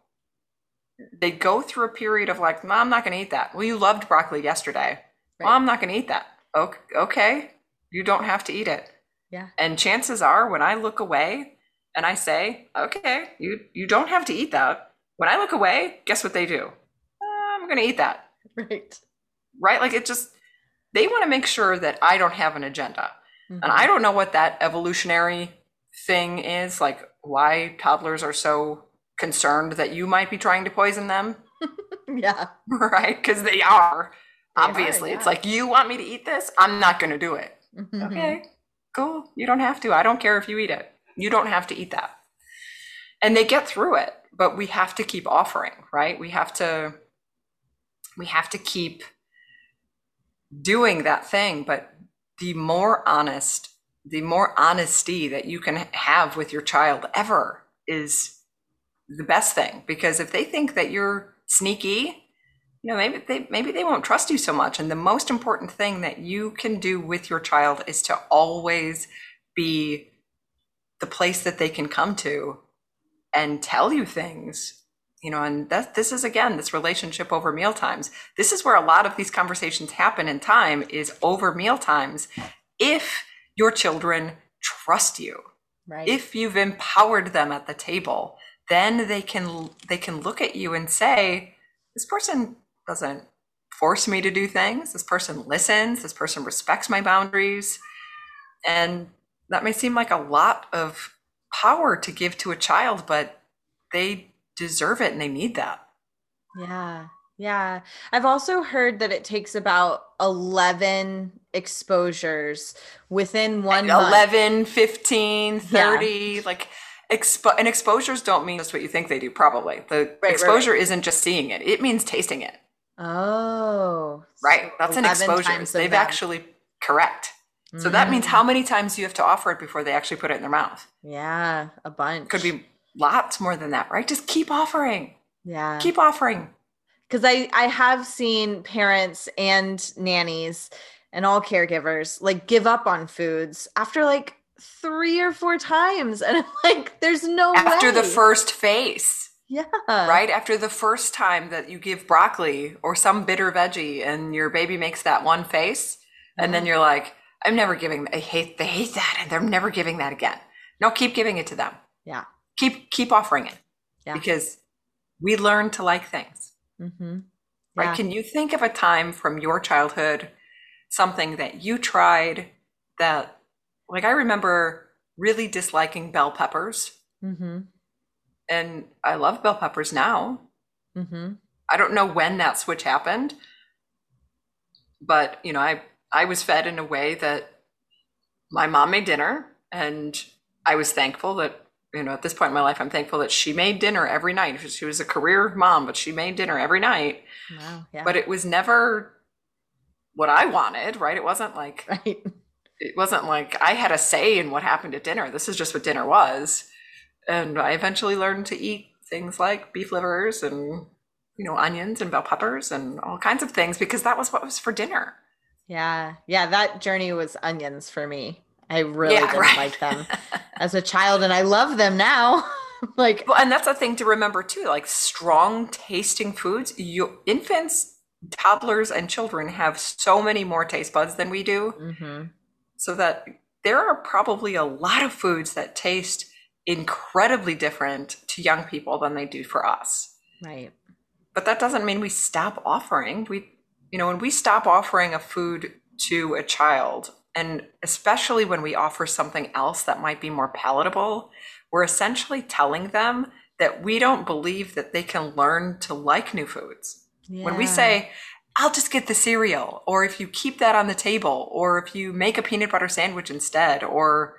they go through a period of like, "Mom, I'm not going to eat that." Well, you loved broccoli yesterday. Well, I'm not going to eat that. Okay, okay, you don't have to eat it. Yeah. And chances are, when I look away and I say, "Okay, you you don't have to eat that," when I look away, guess what they do? I'm going to eat that, Right. right? Like it just they want to make sure that I don't have an agenda, Mm-hmm. and I don't know what that evolutionary thing is, like why toddlers are so concerned that you might be trying to poison them, yeah. right? Because they are. They are, Obviously, it's like you want me to eat this, I'm not going to do it. Mhm. Okay, cool. You don't have to. I don't care if you eat it. You don't have to eat that. And they get through it, but we have to keep offering, right? We have to we have to keep doing that thing, but the more honest, the more honesty that you can have with your child ever is the best thing because if they think that you're sneaky, you know, maybe they maybe they won't trust you so much. And the most important thing that you can do with your child is to always be the place that they can come to and tell you things. You know, and that this is again this relationship over meal times. This is where a lot of these conversations happen in time is over meal times. If your children trust you, Right. if you've empowered them at the table then they can they can look at you and say this person doesn't force me to do things this person listens this person respects my boundaries and that may seem like a lot of power to give to a child but they deserve it and they need that Yeah. Yeah. I've also heard that it takes about 11 exposures within one month. 11 15 30 like expo- and exposures don't mean just what you think they do probably the right, exposure isn't just seeing it it means tasting it Oh. Right. so That's an exposure. They've actually correct. So that means mm. how many times you have to offer it before they actually put it in their mouth? Yeah, a bunch. Could be lots more than that, right? Just keep offering. Yeah. Keep offering. because I I have seen parents and nannies and all caregivers like give up on foods after like three or four times, and I'm like, there's no After the first face. yeah right? After the first time that you give broccoli or some bitter veggie and your baby makes that one face, and then you're like, I'm never giving I hate they hate that and they're never giving that again. No, keep giving it to them. yeah Keep keep offering it. Yeah. Because we learn to like things. mm-hmm. right? Yeah. Can you think of a time from your childhood, something that you tried that, like, I remember really disliking bell peppers, Mm-hmm. and I love bell peppers now. Mm-hmm. I don't know when that switch happened, but you know, I I was fed in a way that my mom made dinner, and I was thankful that you know at this point in my life, I'm thankful that she made dinner every night. She was a career mom, but she made dinner every night. Wow. Yeah. but it was never what I wanted, right? It wasn't like right. It wasn't like I had a say in what happened at dinner. This is just what dinner was. And I eventually learned to eat things like beef livers and you know onions and bell peppers and all kinds of things because that was what was for dinner. Yeah. Yeah. That journey was onions for me. I really Yeah, didn't right. like them as a child, and I love them now. like, Well, and that's a thing to remember too. Like strong tasting foods, you infants, toddlers, and children have so many more taste buds than we do. mhm. So that there are probably a lot of foods that taste incredibly different to young people than they do for us. right. But that doesn't mean we stop offering. We, you know, when we stop offering a food to a child, and especially when we offer something else that might be more palatable, we're essentially telling them that we don't believe that they can learn to like new foods. When we say, I'll just get the cereal, or if you keep that on the table, or if you make a peanut butter sandwich instead, or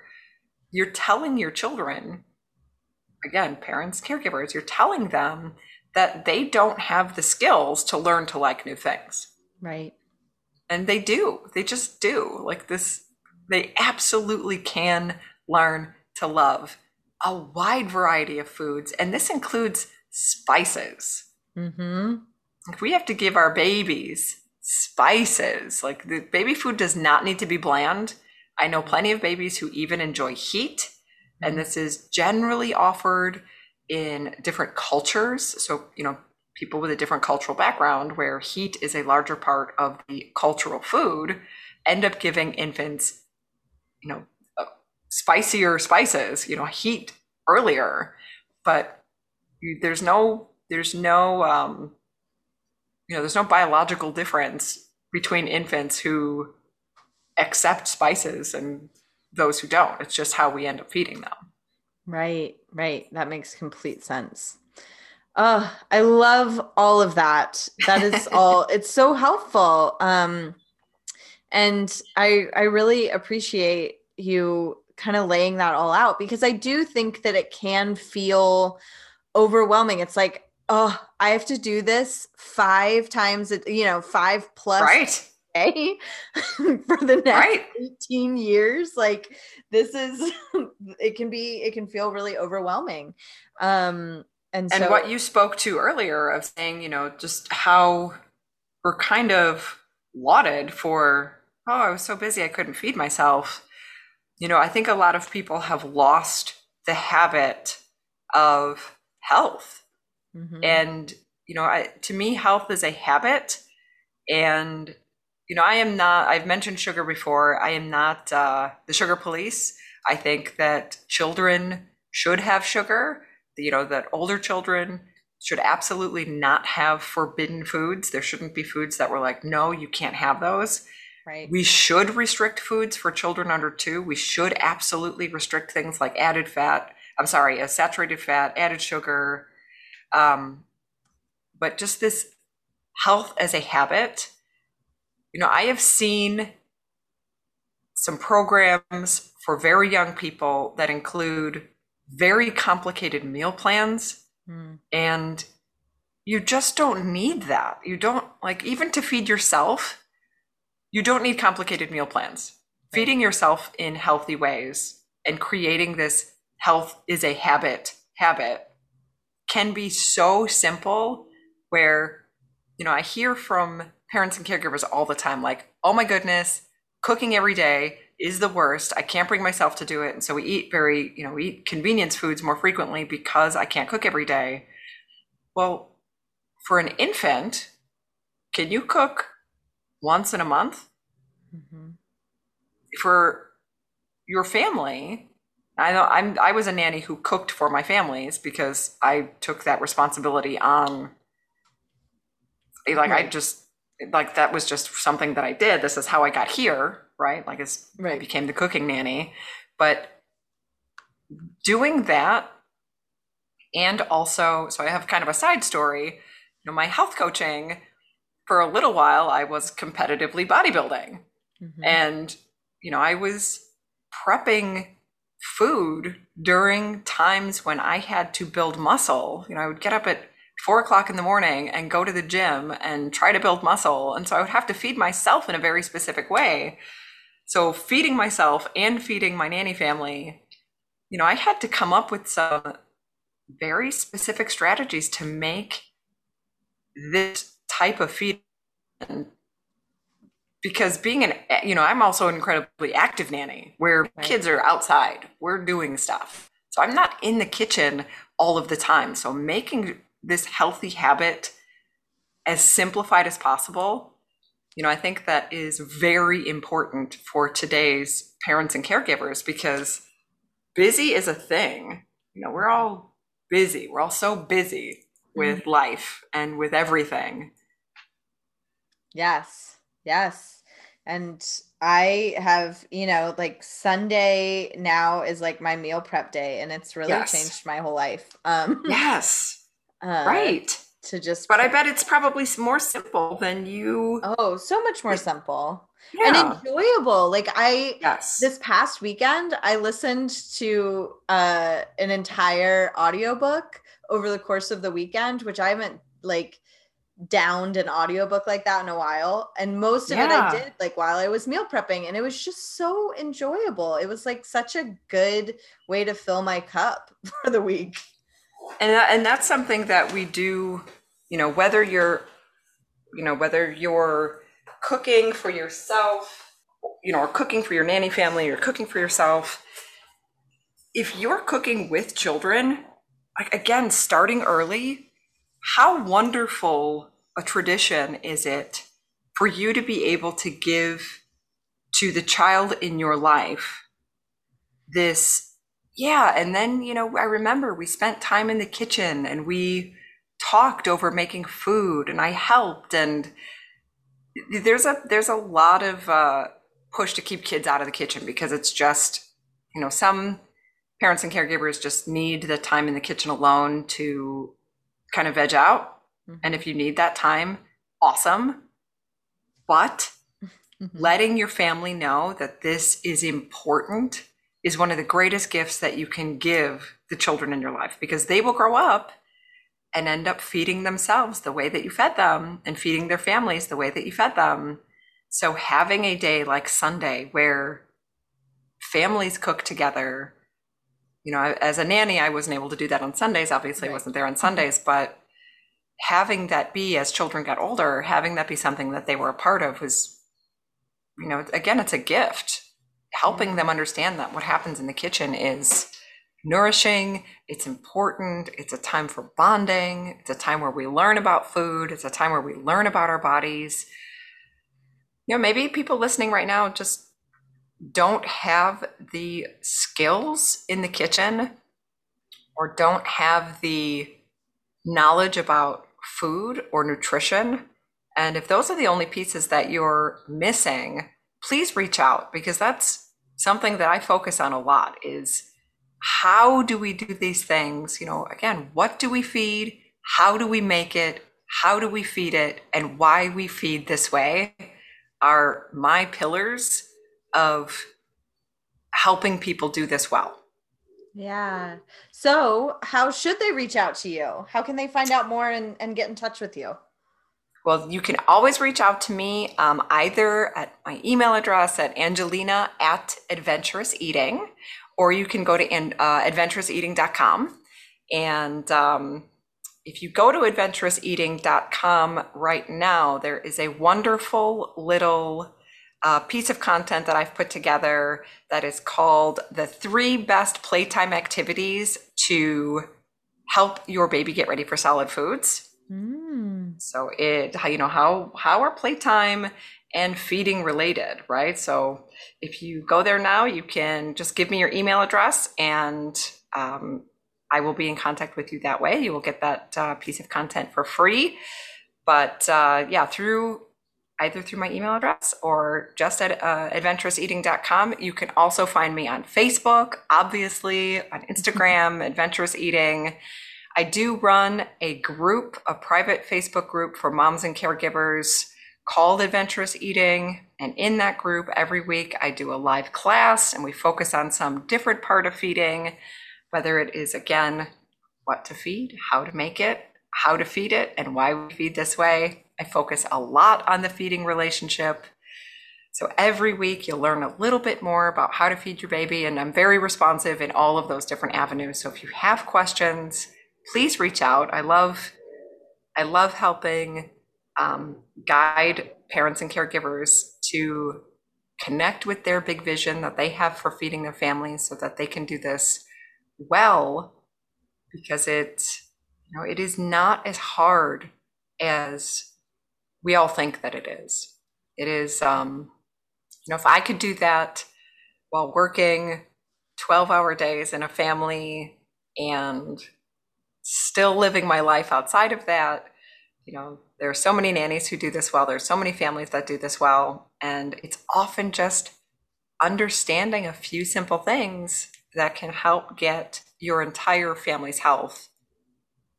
you're telling your children, again, parents, caregivers, you're telling them that they don't have the skills to learn to like new things. right. And they do. They just do. Like this, they absolutely can learn to love a wide variety of foods. And this includes spices. Mm-hmm. Like we have to give our babies spices. Like the baby food does not need to be bland. I know plenty of babies who even enjoy heat, and this is generally offered in different cultures. So, you know, people with a different cultural background where heat is a larger part of the cultural food end up giving infants, you know, uh, spicier spices, you know, heat earlier. But there's no, there's no, um, you know, there's no biological difference between infants who accept spices and those who don't. It's just how we end up feeding them. Right, right. That makes complete sense. Oh, I love all of that. That is all. It's so helpful. Um, and I I really appreciate you kind of laying that all out because I do think that it can feel overwhelming. It's like, oh, I have to do this five times, a, you know, five plus Right. day for the next Right. 18 years like this is it can be it can feel really overwhelming um and And so what you spoke to earlier of saying, you know, just how we're kind of lauded for, oh, I was so busy I couldn't feed myself. You know, I think a lot of people have lost the habit of health. Mhm. And, you know, I, to me, health is a habit. And, you know, I am not, I've mentioned sugar before. I am not uh, the sugar police. I think that children should have sugar, you know, that older children should absolutely not have forbidden foods. There shouldn't be foods that were like, no, you can't have those. right We should restrict foods for children under two. We should absolutely restrict things like added fat. I'm sorry, uh, saturated fat, added sugar. Um, but just this health as a habit. You know, I have seen some programs for very young people that include very complicated meal plans Mm. and you just don't need that. You don't like even to feed yourself, you don't need complicated meal plans. feeding yourself in healthy ways and creating this health is a habit habit can be so simple where you know i hear from parents and caregivers all the time like oh my goodness cooking every day is the worst. I can't bring myself to do it. And so we eat very you know we eat convenience foods more frequently because i can't cook every day. Well for an infant can you cook once in a month? Mm-hmm. for your family I know I'm I was a nanny who cooked for my families because I took that responsibility on like right. I just like that was just something that I did. This is how I got here, right? Like it's right. I became the cooking nanny. But doing that and also so I have kind of a side story, you know, my health coaching for a little while I was competitively bodybuilding. Mm-hmm. And you know, I was prepping food during times when I had to build muscle. You know, I would get up at four o'clock in the morning and go to the gym and try to build muscle. And so I would have to feed myself in a very specific way. So, feeding myself and feeding my nanny family, you know, I had to come up with some very specific strategies to make this type of feed because being an you know i'm also an incredibly active nanny where right. kids are outside we're doing stuff. So i'm not in the kitchen all of the time. So making this healthy habit as simplified as possible you know i think that is very important for today's parents and caregivers because busy is a thing. You know we're all busy. We're all so busy with mm-hmm. life and with everything. Yes Yes. And I have, you know, like Sunday now is like my meal prep day and it's really yes. changed my whole life. Um Yes. Uh, right. To just But I bet it's probably more simple than you Oh, so much more simple. Yeah. And enjoyable. Like I yes. this past weekend I listened to uh an entire audiobook over the course of the weekend, which I haven't like downed an audiobook like that in a while and most of yeah. it i did like while i was meal prepping and it was just so enjoyable it was like such a good way to fill my cup for the week and and that's something that we do you know whether you're you know whether you're cooking for yourself you know or cooking for your nanny family or cooking for yourself if you're cooking with children like again starting early how wonderful a tradition is it for you to be able to give to the child in your life this yeah and then you know i remember we spent time in the kitchen and we talked over making food and i helped and there's a there's a lot of uh, push to keep kids out of the kitchen because it's just you know some parents and caregivers just need the time in the kitchen alone to kind of veg out. Mm-hmm. And if you need that time, awesome. But mm-hmm. letting your family know that this is important is one of the greatest gifts that you can give the children in your life because they will grow up and end up feeding themselves the way that you fed them and feeding their families the way that you fed them. So having a day like Sunday where families cook together you know, as a nanny, I wasn't able to do that on Sundays. Obviously, right. I wasn't there on Sundays, but having that be as children got older, having that be something that they were a part of was, you know, again, it's a gift. Helping them understand that what happens in the kitchen is nourishing, it's important, it's a time for bonding, it's a time where we learn about food, it's a time where we learn about our bodies. You know, maybe people listening right now just don't have the skills in the kitchen or don't have the knowledge about food or nutrition. And if those are the only pieces that you're missing, please reach out because that's something that I focus on a lot is how do we do these things? You know, again, what do we feed? How do we make it? How do we feed it? And why we feed this way are my pillars of helping people do this well. Yeah. So, how should they reach out to you? How can they find out more and, and get in touch with you? Well, you can always reach out to me um, either at my email address at angelina at adventurous eating, or you can go to uh, adventurouseating.com. And um, if you go to adventurouseating.com right now, there is a wonderful little uh, piece of content that I've put together that is called the three best playtime activities to help your baby get ready for solid foods. Mm. So it, how you know, how how are playtime and feeding related, right? So if you go there now, you can just give me your email address and um, I will be in contact with you that way. You will get that uh, piece of content for free. But uh, yeah, through either through my email address or just at uh, adventurouseating.com. You can also find me on Facebook, obviously, on Instagram, Adventurous Eating. I do run a group, a private Facebook group for moms and caregivers called Adventurous Eating. And in that group, every week I do a live class and we focus on some different part of feeding, whether it is, again, what to feed, how to make it, how to feed it, and why we feed this way. I focus a lot on the feeding relationship. So every week you'll learn a little bit more about how to feed your baby, and I'm very responsive in all of those different avenues. So if you have questions, please reach out. I love, I love helping um, guide parents and caregivers to connect with their big vision that they have for feeding their families, so that they can do this well, because it, you know, it is not as hard as we all think that it is. It is, um, you know, if I could do that while working 12 hour days in a family and still living my life outside of that, you know, there are so many nannies who do this well. There's so many families that do this well. And it's often just understanding a few simple things that can help get your entire family's health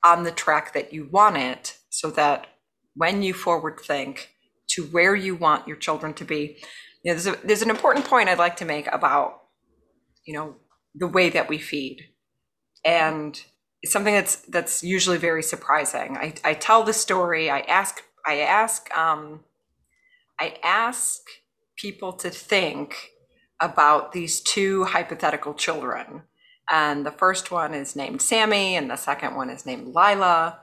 on the track that you want it so that when you forward think to where you want your children to be. You know, there's, a, there's an important point I'd like to make about, you know, the way that we feed. And it's something that's that's usually very surprising. I, I tell the story, I ask I ask um, I ask people to think about these two hypothetical children. And the first one is named Sammy, and the second one is named Lila.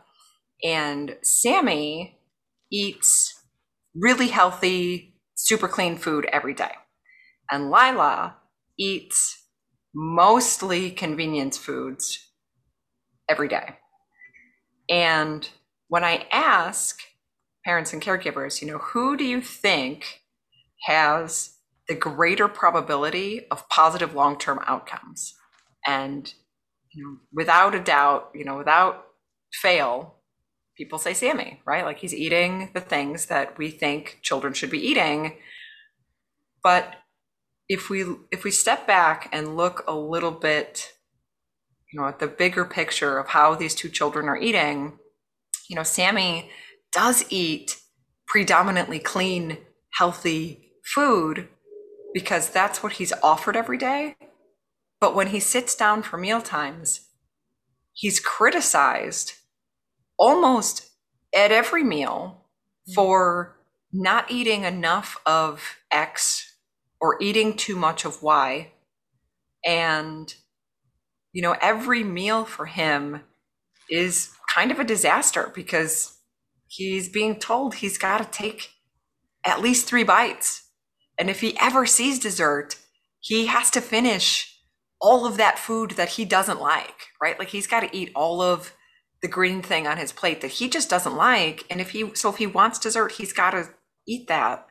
And Sammy eats really healthy, super clean food every day. And Lila eats mostly convenience foods every day. And when I ask parents and caregivers, you know, who do you think has the greater probability of positive long term outcomes? And you know, without a doubt, you know, without fail, people say Sammy, right? Like he's eating the things that we think children should be eating. But if we if we step back and look a little bit, you know, at the bigger picture of how these two children are eating, you know, Sammy does eat predominantly clean, healthy food because that's what he's offered every day. But when he sits down for meal times, he's criticized almost at every meal mm. for not eating enough of X or eating too much of Y. And, you know, every meal for him is kind of a disaster because he's being told he's got to take at least three bites. And if he ever sees dessert, he has to finish all of that food that he doesn't like, right? Like he's got to eat all of the green thing on his plate that he just doesn't like and if he so if he wants dessert he's got to eat that.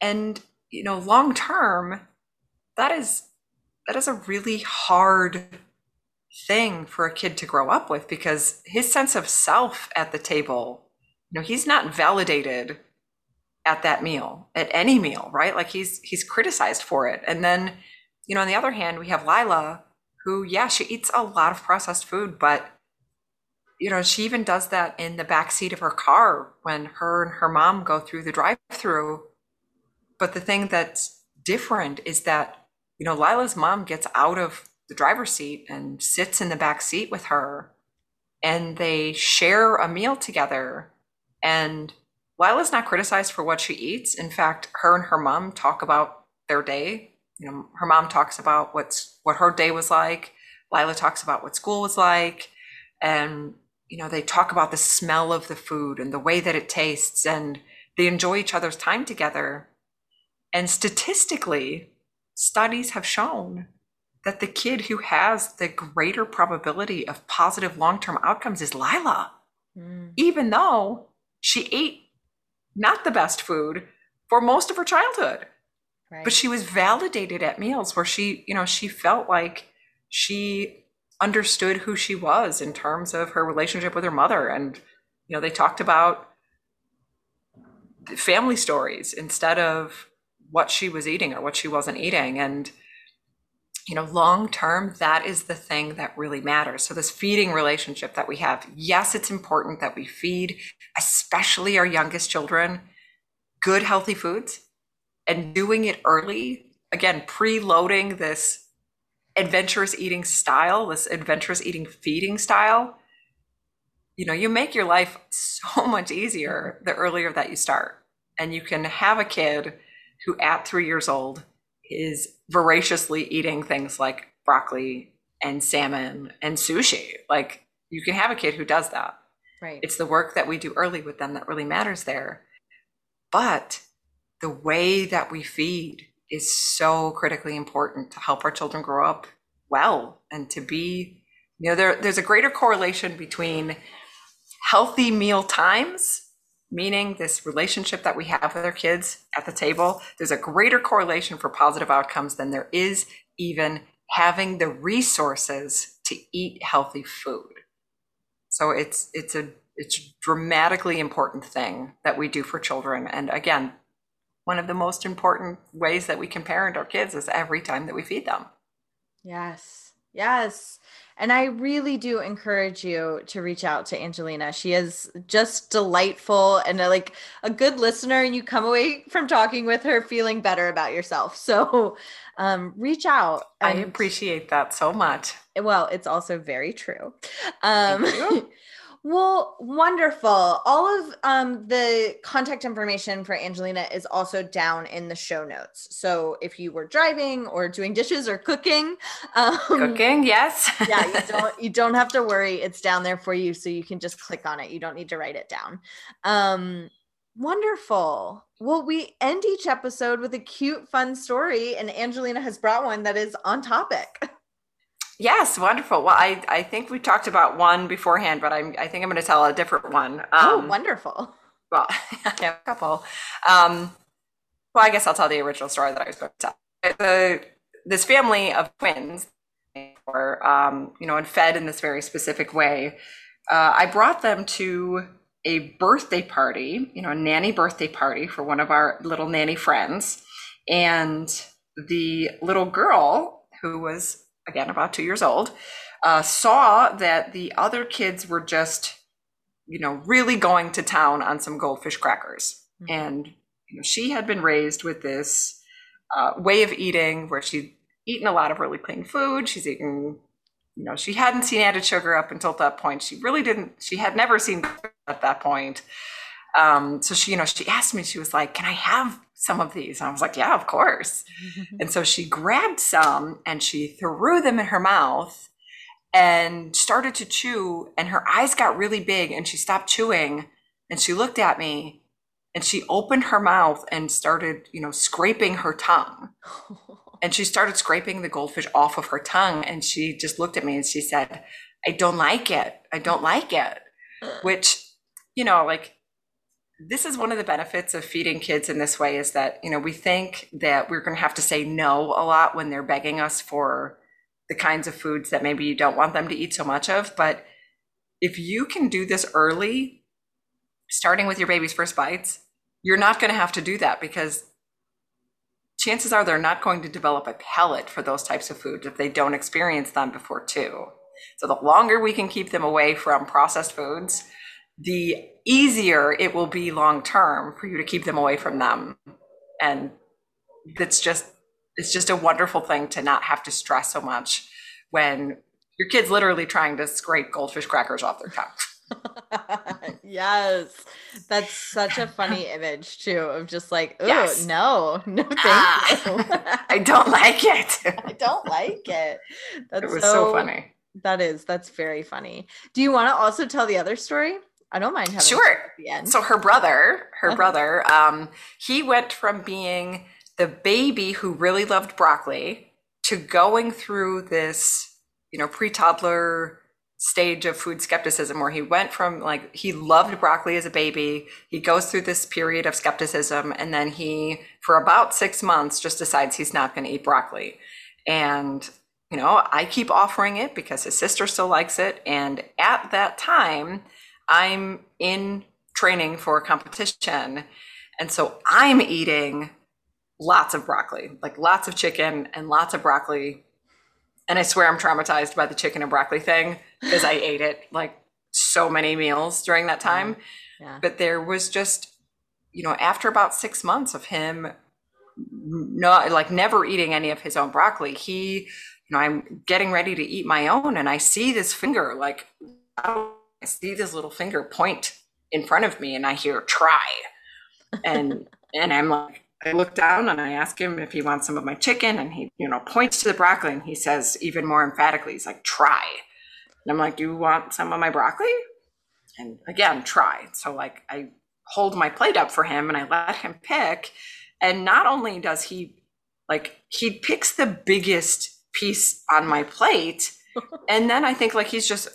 And you know long term that is that is a really hard thing for a kid to grow up with because his sense of self at the table you know he's not validated at that meal at any meal right? Like he's he's criticized for it. And then you know on the other hand we have lila who, yeah, she eats a lot of processed food, but you know, she even does that in the back seat of her car when her and her mom go through the drive-through. But the thing that's different is that, you know, Lila's mom gets out of the driver's seat and sits in the back seat with her and they share a meal together And Lila's not criticized for what she eats. In fact, her and her mom talk about their day. You know, her mom talks about what's what her day was like. Lila talks about what school was like. And, you know, they talk about the smell of the food and the way that it tastes and they enjoy each other's time together. And statistically, studies have shown that the kid who has the greater probability of positive long term outcomes is Lila, mm. even though she ate not the best food for most of her childhood. Right. But she was validated at meals where she, you know, she felt like she understood who she was in terms of her relationship with her mother. And, you know, they talked about family stories instead of what she was eating or what she wasn't eating. And, you know, long term, that is the thing that really matters. So, this feeding relationship that we have, yes, it's important that we feed, especially our youngest children, good, healthy foods and doing it early. Again, preloading this adventurous eating style, this adventurous eating feeding style. You know, you make your life so much easier the earlier that you start. And you can have a kid who, at three years old, is voraciously eating things like broccoli and salmon and sushi. Like you can have a kid who does that. Right. It's the work that we do early with them that really matters there. But the way that we feed is so critically important to help our children grow up well and to be, you know, there, there's a greater correlation between healthy meal times meaning this relationship that we have with our kids at the table, there's a greater correlation for positive outcomes than there is even having the resources to eat healthy food. So it's it's a it's a dramatically important thing that we do for children. And again, one of the most important ways that we can parent our kids is every time that we feed them. Yes. Yes. And I really do encourage you to reach out to Angelina. She is just delightful and a, like a good listener, and you come away from talking with her feeling better about yourself. So um, reach out. I appreciate that so much. Well, it's also very true. Um, Well, wonderful. All of um, the contact information for Angelina is also down in the show notes. So if you were driving or doing dishes or cooking, um, cooking, yes, yeah, you don't you don't have to worry. It's down there for you, so you can just click on it. You don't need to write it down. Um, wonderful. Well, we end each episode with a cute, fun story, and Angelina has brought one that is on topic. Yes, wonderful. Well, I, I think we talked about one beforehand, but I'm, I think I'm going to tell a different one. Oh, um, oh, wonderful. Well, I have a couple. Um, well, I guess I'll tell the original story that I was going to tell. The, this family of twins were, um, you know, and fed in this very specific way. Uh, I brought them to a birthday party, you know, a nanny birthday party for one of our little nanny friends. And the little girl who was again about two years old, uh, saw that the other kids were just, you know, really going to town on some goldfish crackers. Mm-hmm. And you know, she had been raised with this uh, way of eating where she'd eaten a lot of really clean food. She's eaten, you know, she hadn't seen added sugar up until that point. She really didn't, she had never seen at that point. Um, so she, you know, she asked me, she was like, Can I have some of these? And I was like, Yeah, of course. and so she grabbed some and she threw them in her mouth and started to chew. And her eyes got really big and she stopped chewing and she looked at me and she opened her mouth and started, you know, scraping her tongue. and she started scraping the goldfish off of her tongue. And she just looked at me and she said, I don't like it. I don't like it. Which, you know, like this is one of the benefits of feeding kids in this way is that you know we think that we're going to have to say no a lot when they're begging us for the kinds of foods that maybe you don't want them to eat so much of. But if you can do this early starting with your baby's first bites you're not going to have to do that because chances are they're not going to develop a palate for those types of foods if they don't experience them before too. So the longer we can keep them away from processed foods the easier it will be long term for you to keep them away from them. And it's just it's just a wonderful thing to not have to stress so much when your kid's literally trying to scrape goldfish crackers off their tongue. yes. That's such a funny image too of just like, oh Yes. no, no thank Ah, you. I don't like it. I don't like it. That's it was so, funny. That is, that's very funny. Do you want to also tell the other story? I don't mind having Sure. it at the end. So her brother, her Uh-huh. brother, um, he went from being the baby who really loved broccoli to going through this, you know, pre-toddler stage of food skepticism where he went from like he loved broccoli as a baby he goes through this period of skepticism and then he for about six months just decides he's not going to eat broccoli and you know i keep offering it because his sister still likes it and at that time i'm in training for a competition and so i'm eating lots of broccoli like lots of chicken and lots of broccoli and i swear i'm traumatized by the chicken and broccoli thing because i ate it like so many meals during that time mm, yeah. but there was just you know after about six months of him not like never eating any of his own broccoli he you know i'm getting ready to eat my own and i see this finger like i see this little finger point in front of me and i hear try. And and i'm like i look down and i ask him if he wants some of my chicken and he you know points to the broccoli and he says even more emphatically he's like try. And i'm like do you want some of my broccoli? And again try. So like i hold my plate up for him and i let him pick. And not only does he like he picks the biggest piece on my plate and then i think like he's just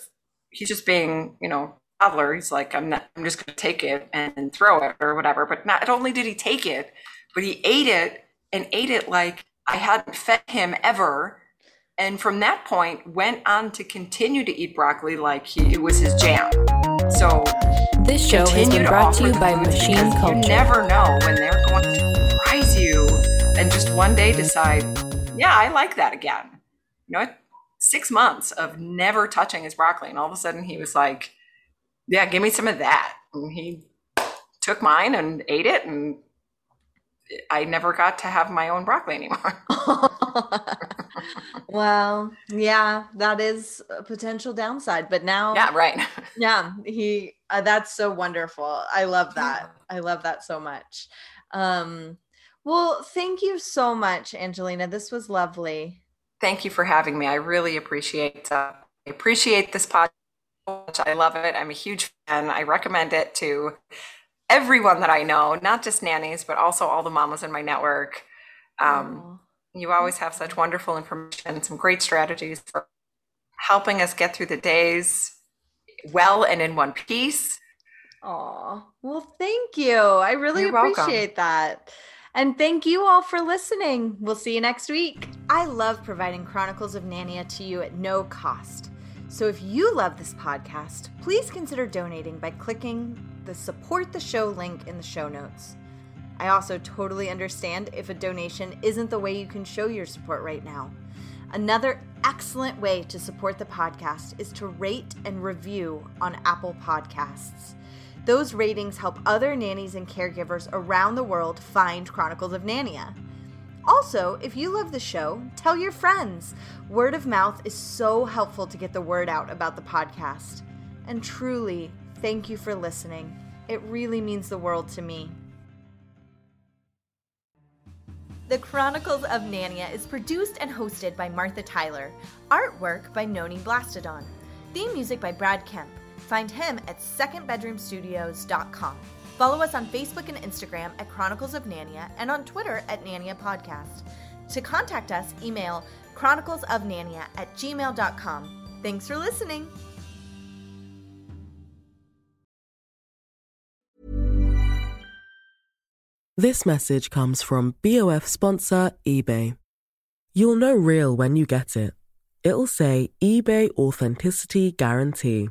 he's just being you know toddler. He's like i'm not i'm just going to take it and throw it or whatever. But not only did he take it but he ate it and ate it like i hadn't fed him ever. And from that point went on to continue to eat broccoli like he, it was his jam. So This show has been brought to offer you by Machine Culture. You never know when they're going to surprise you and just one day decide, yeah, I like that again. You know, six months of never touching his broccoli, and all of a sudden he was like, yeah, give me some of that. And he took mine and ate it, and I never got to have my own broccoli anymore. well, yeah, that is a potential downside. But now, yeah, right. yeah, he uh, that's so wonderful. I love that. I love that so much. Um, well, thank you so much, Angelina. This was lovely. Thank you for having me. I really appreciate uh, I appreciate this podcast. I love it. I'm a huge fan. I recommend it to everyone that I know, not just nannies, but also all the mamas in my network. Um, you always have such wonderful information, some great strategies for helping us get through the days well and in one piece. Oh, well, thank you. I really You're welcome. appreciate that. And thank you all for listening. We'll see you next week. I love providing Chronicles of Nannia to you at no cost. So if you love this podcast, please consider donating by clicking the support the show link in the show notes. I also totally understand if a donation isn't the way you can show your support right now. Another excellent way to support the podcast is to rate and review on Apple Podcasts. Those ratings help other nannies and caregivers around the world find Chronicles of Nannia. Also, if you love the show, tell your friends. Word of mouth is so helpful to get the word out about the podcast. And truly, thank you for listening. It really means the world to me. The Chronicles of Nannia is produced and hosted by Martha Tyler. Artwork by Noni Blastodon. Theme music by Brad Kemp. Find him at secondbedroomstudios.com. Follow us on Facebook and Instagram at Chronicles of Nannia and on Twitter at Nannia Podcast. To contact us, email chroniclesofnannia at gmail.com. Thanks for listening. This message comes from BOF sponsor eBay. You'll know real when you get it. It'll say eBay Authenticity Guarantee.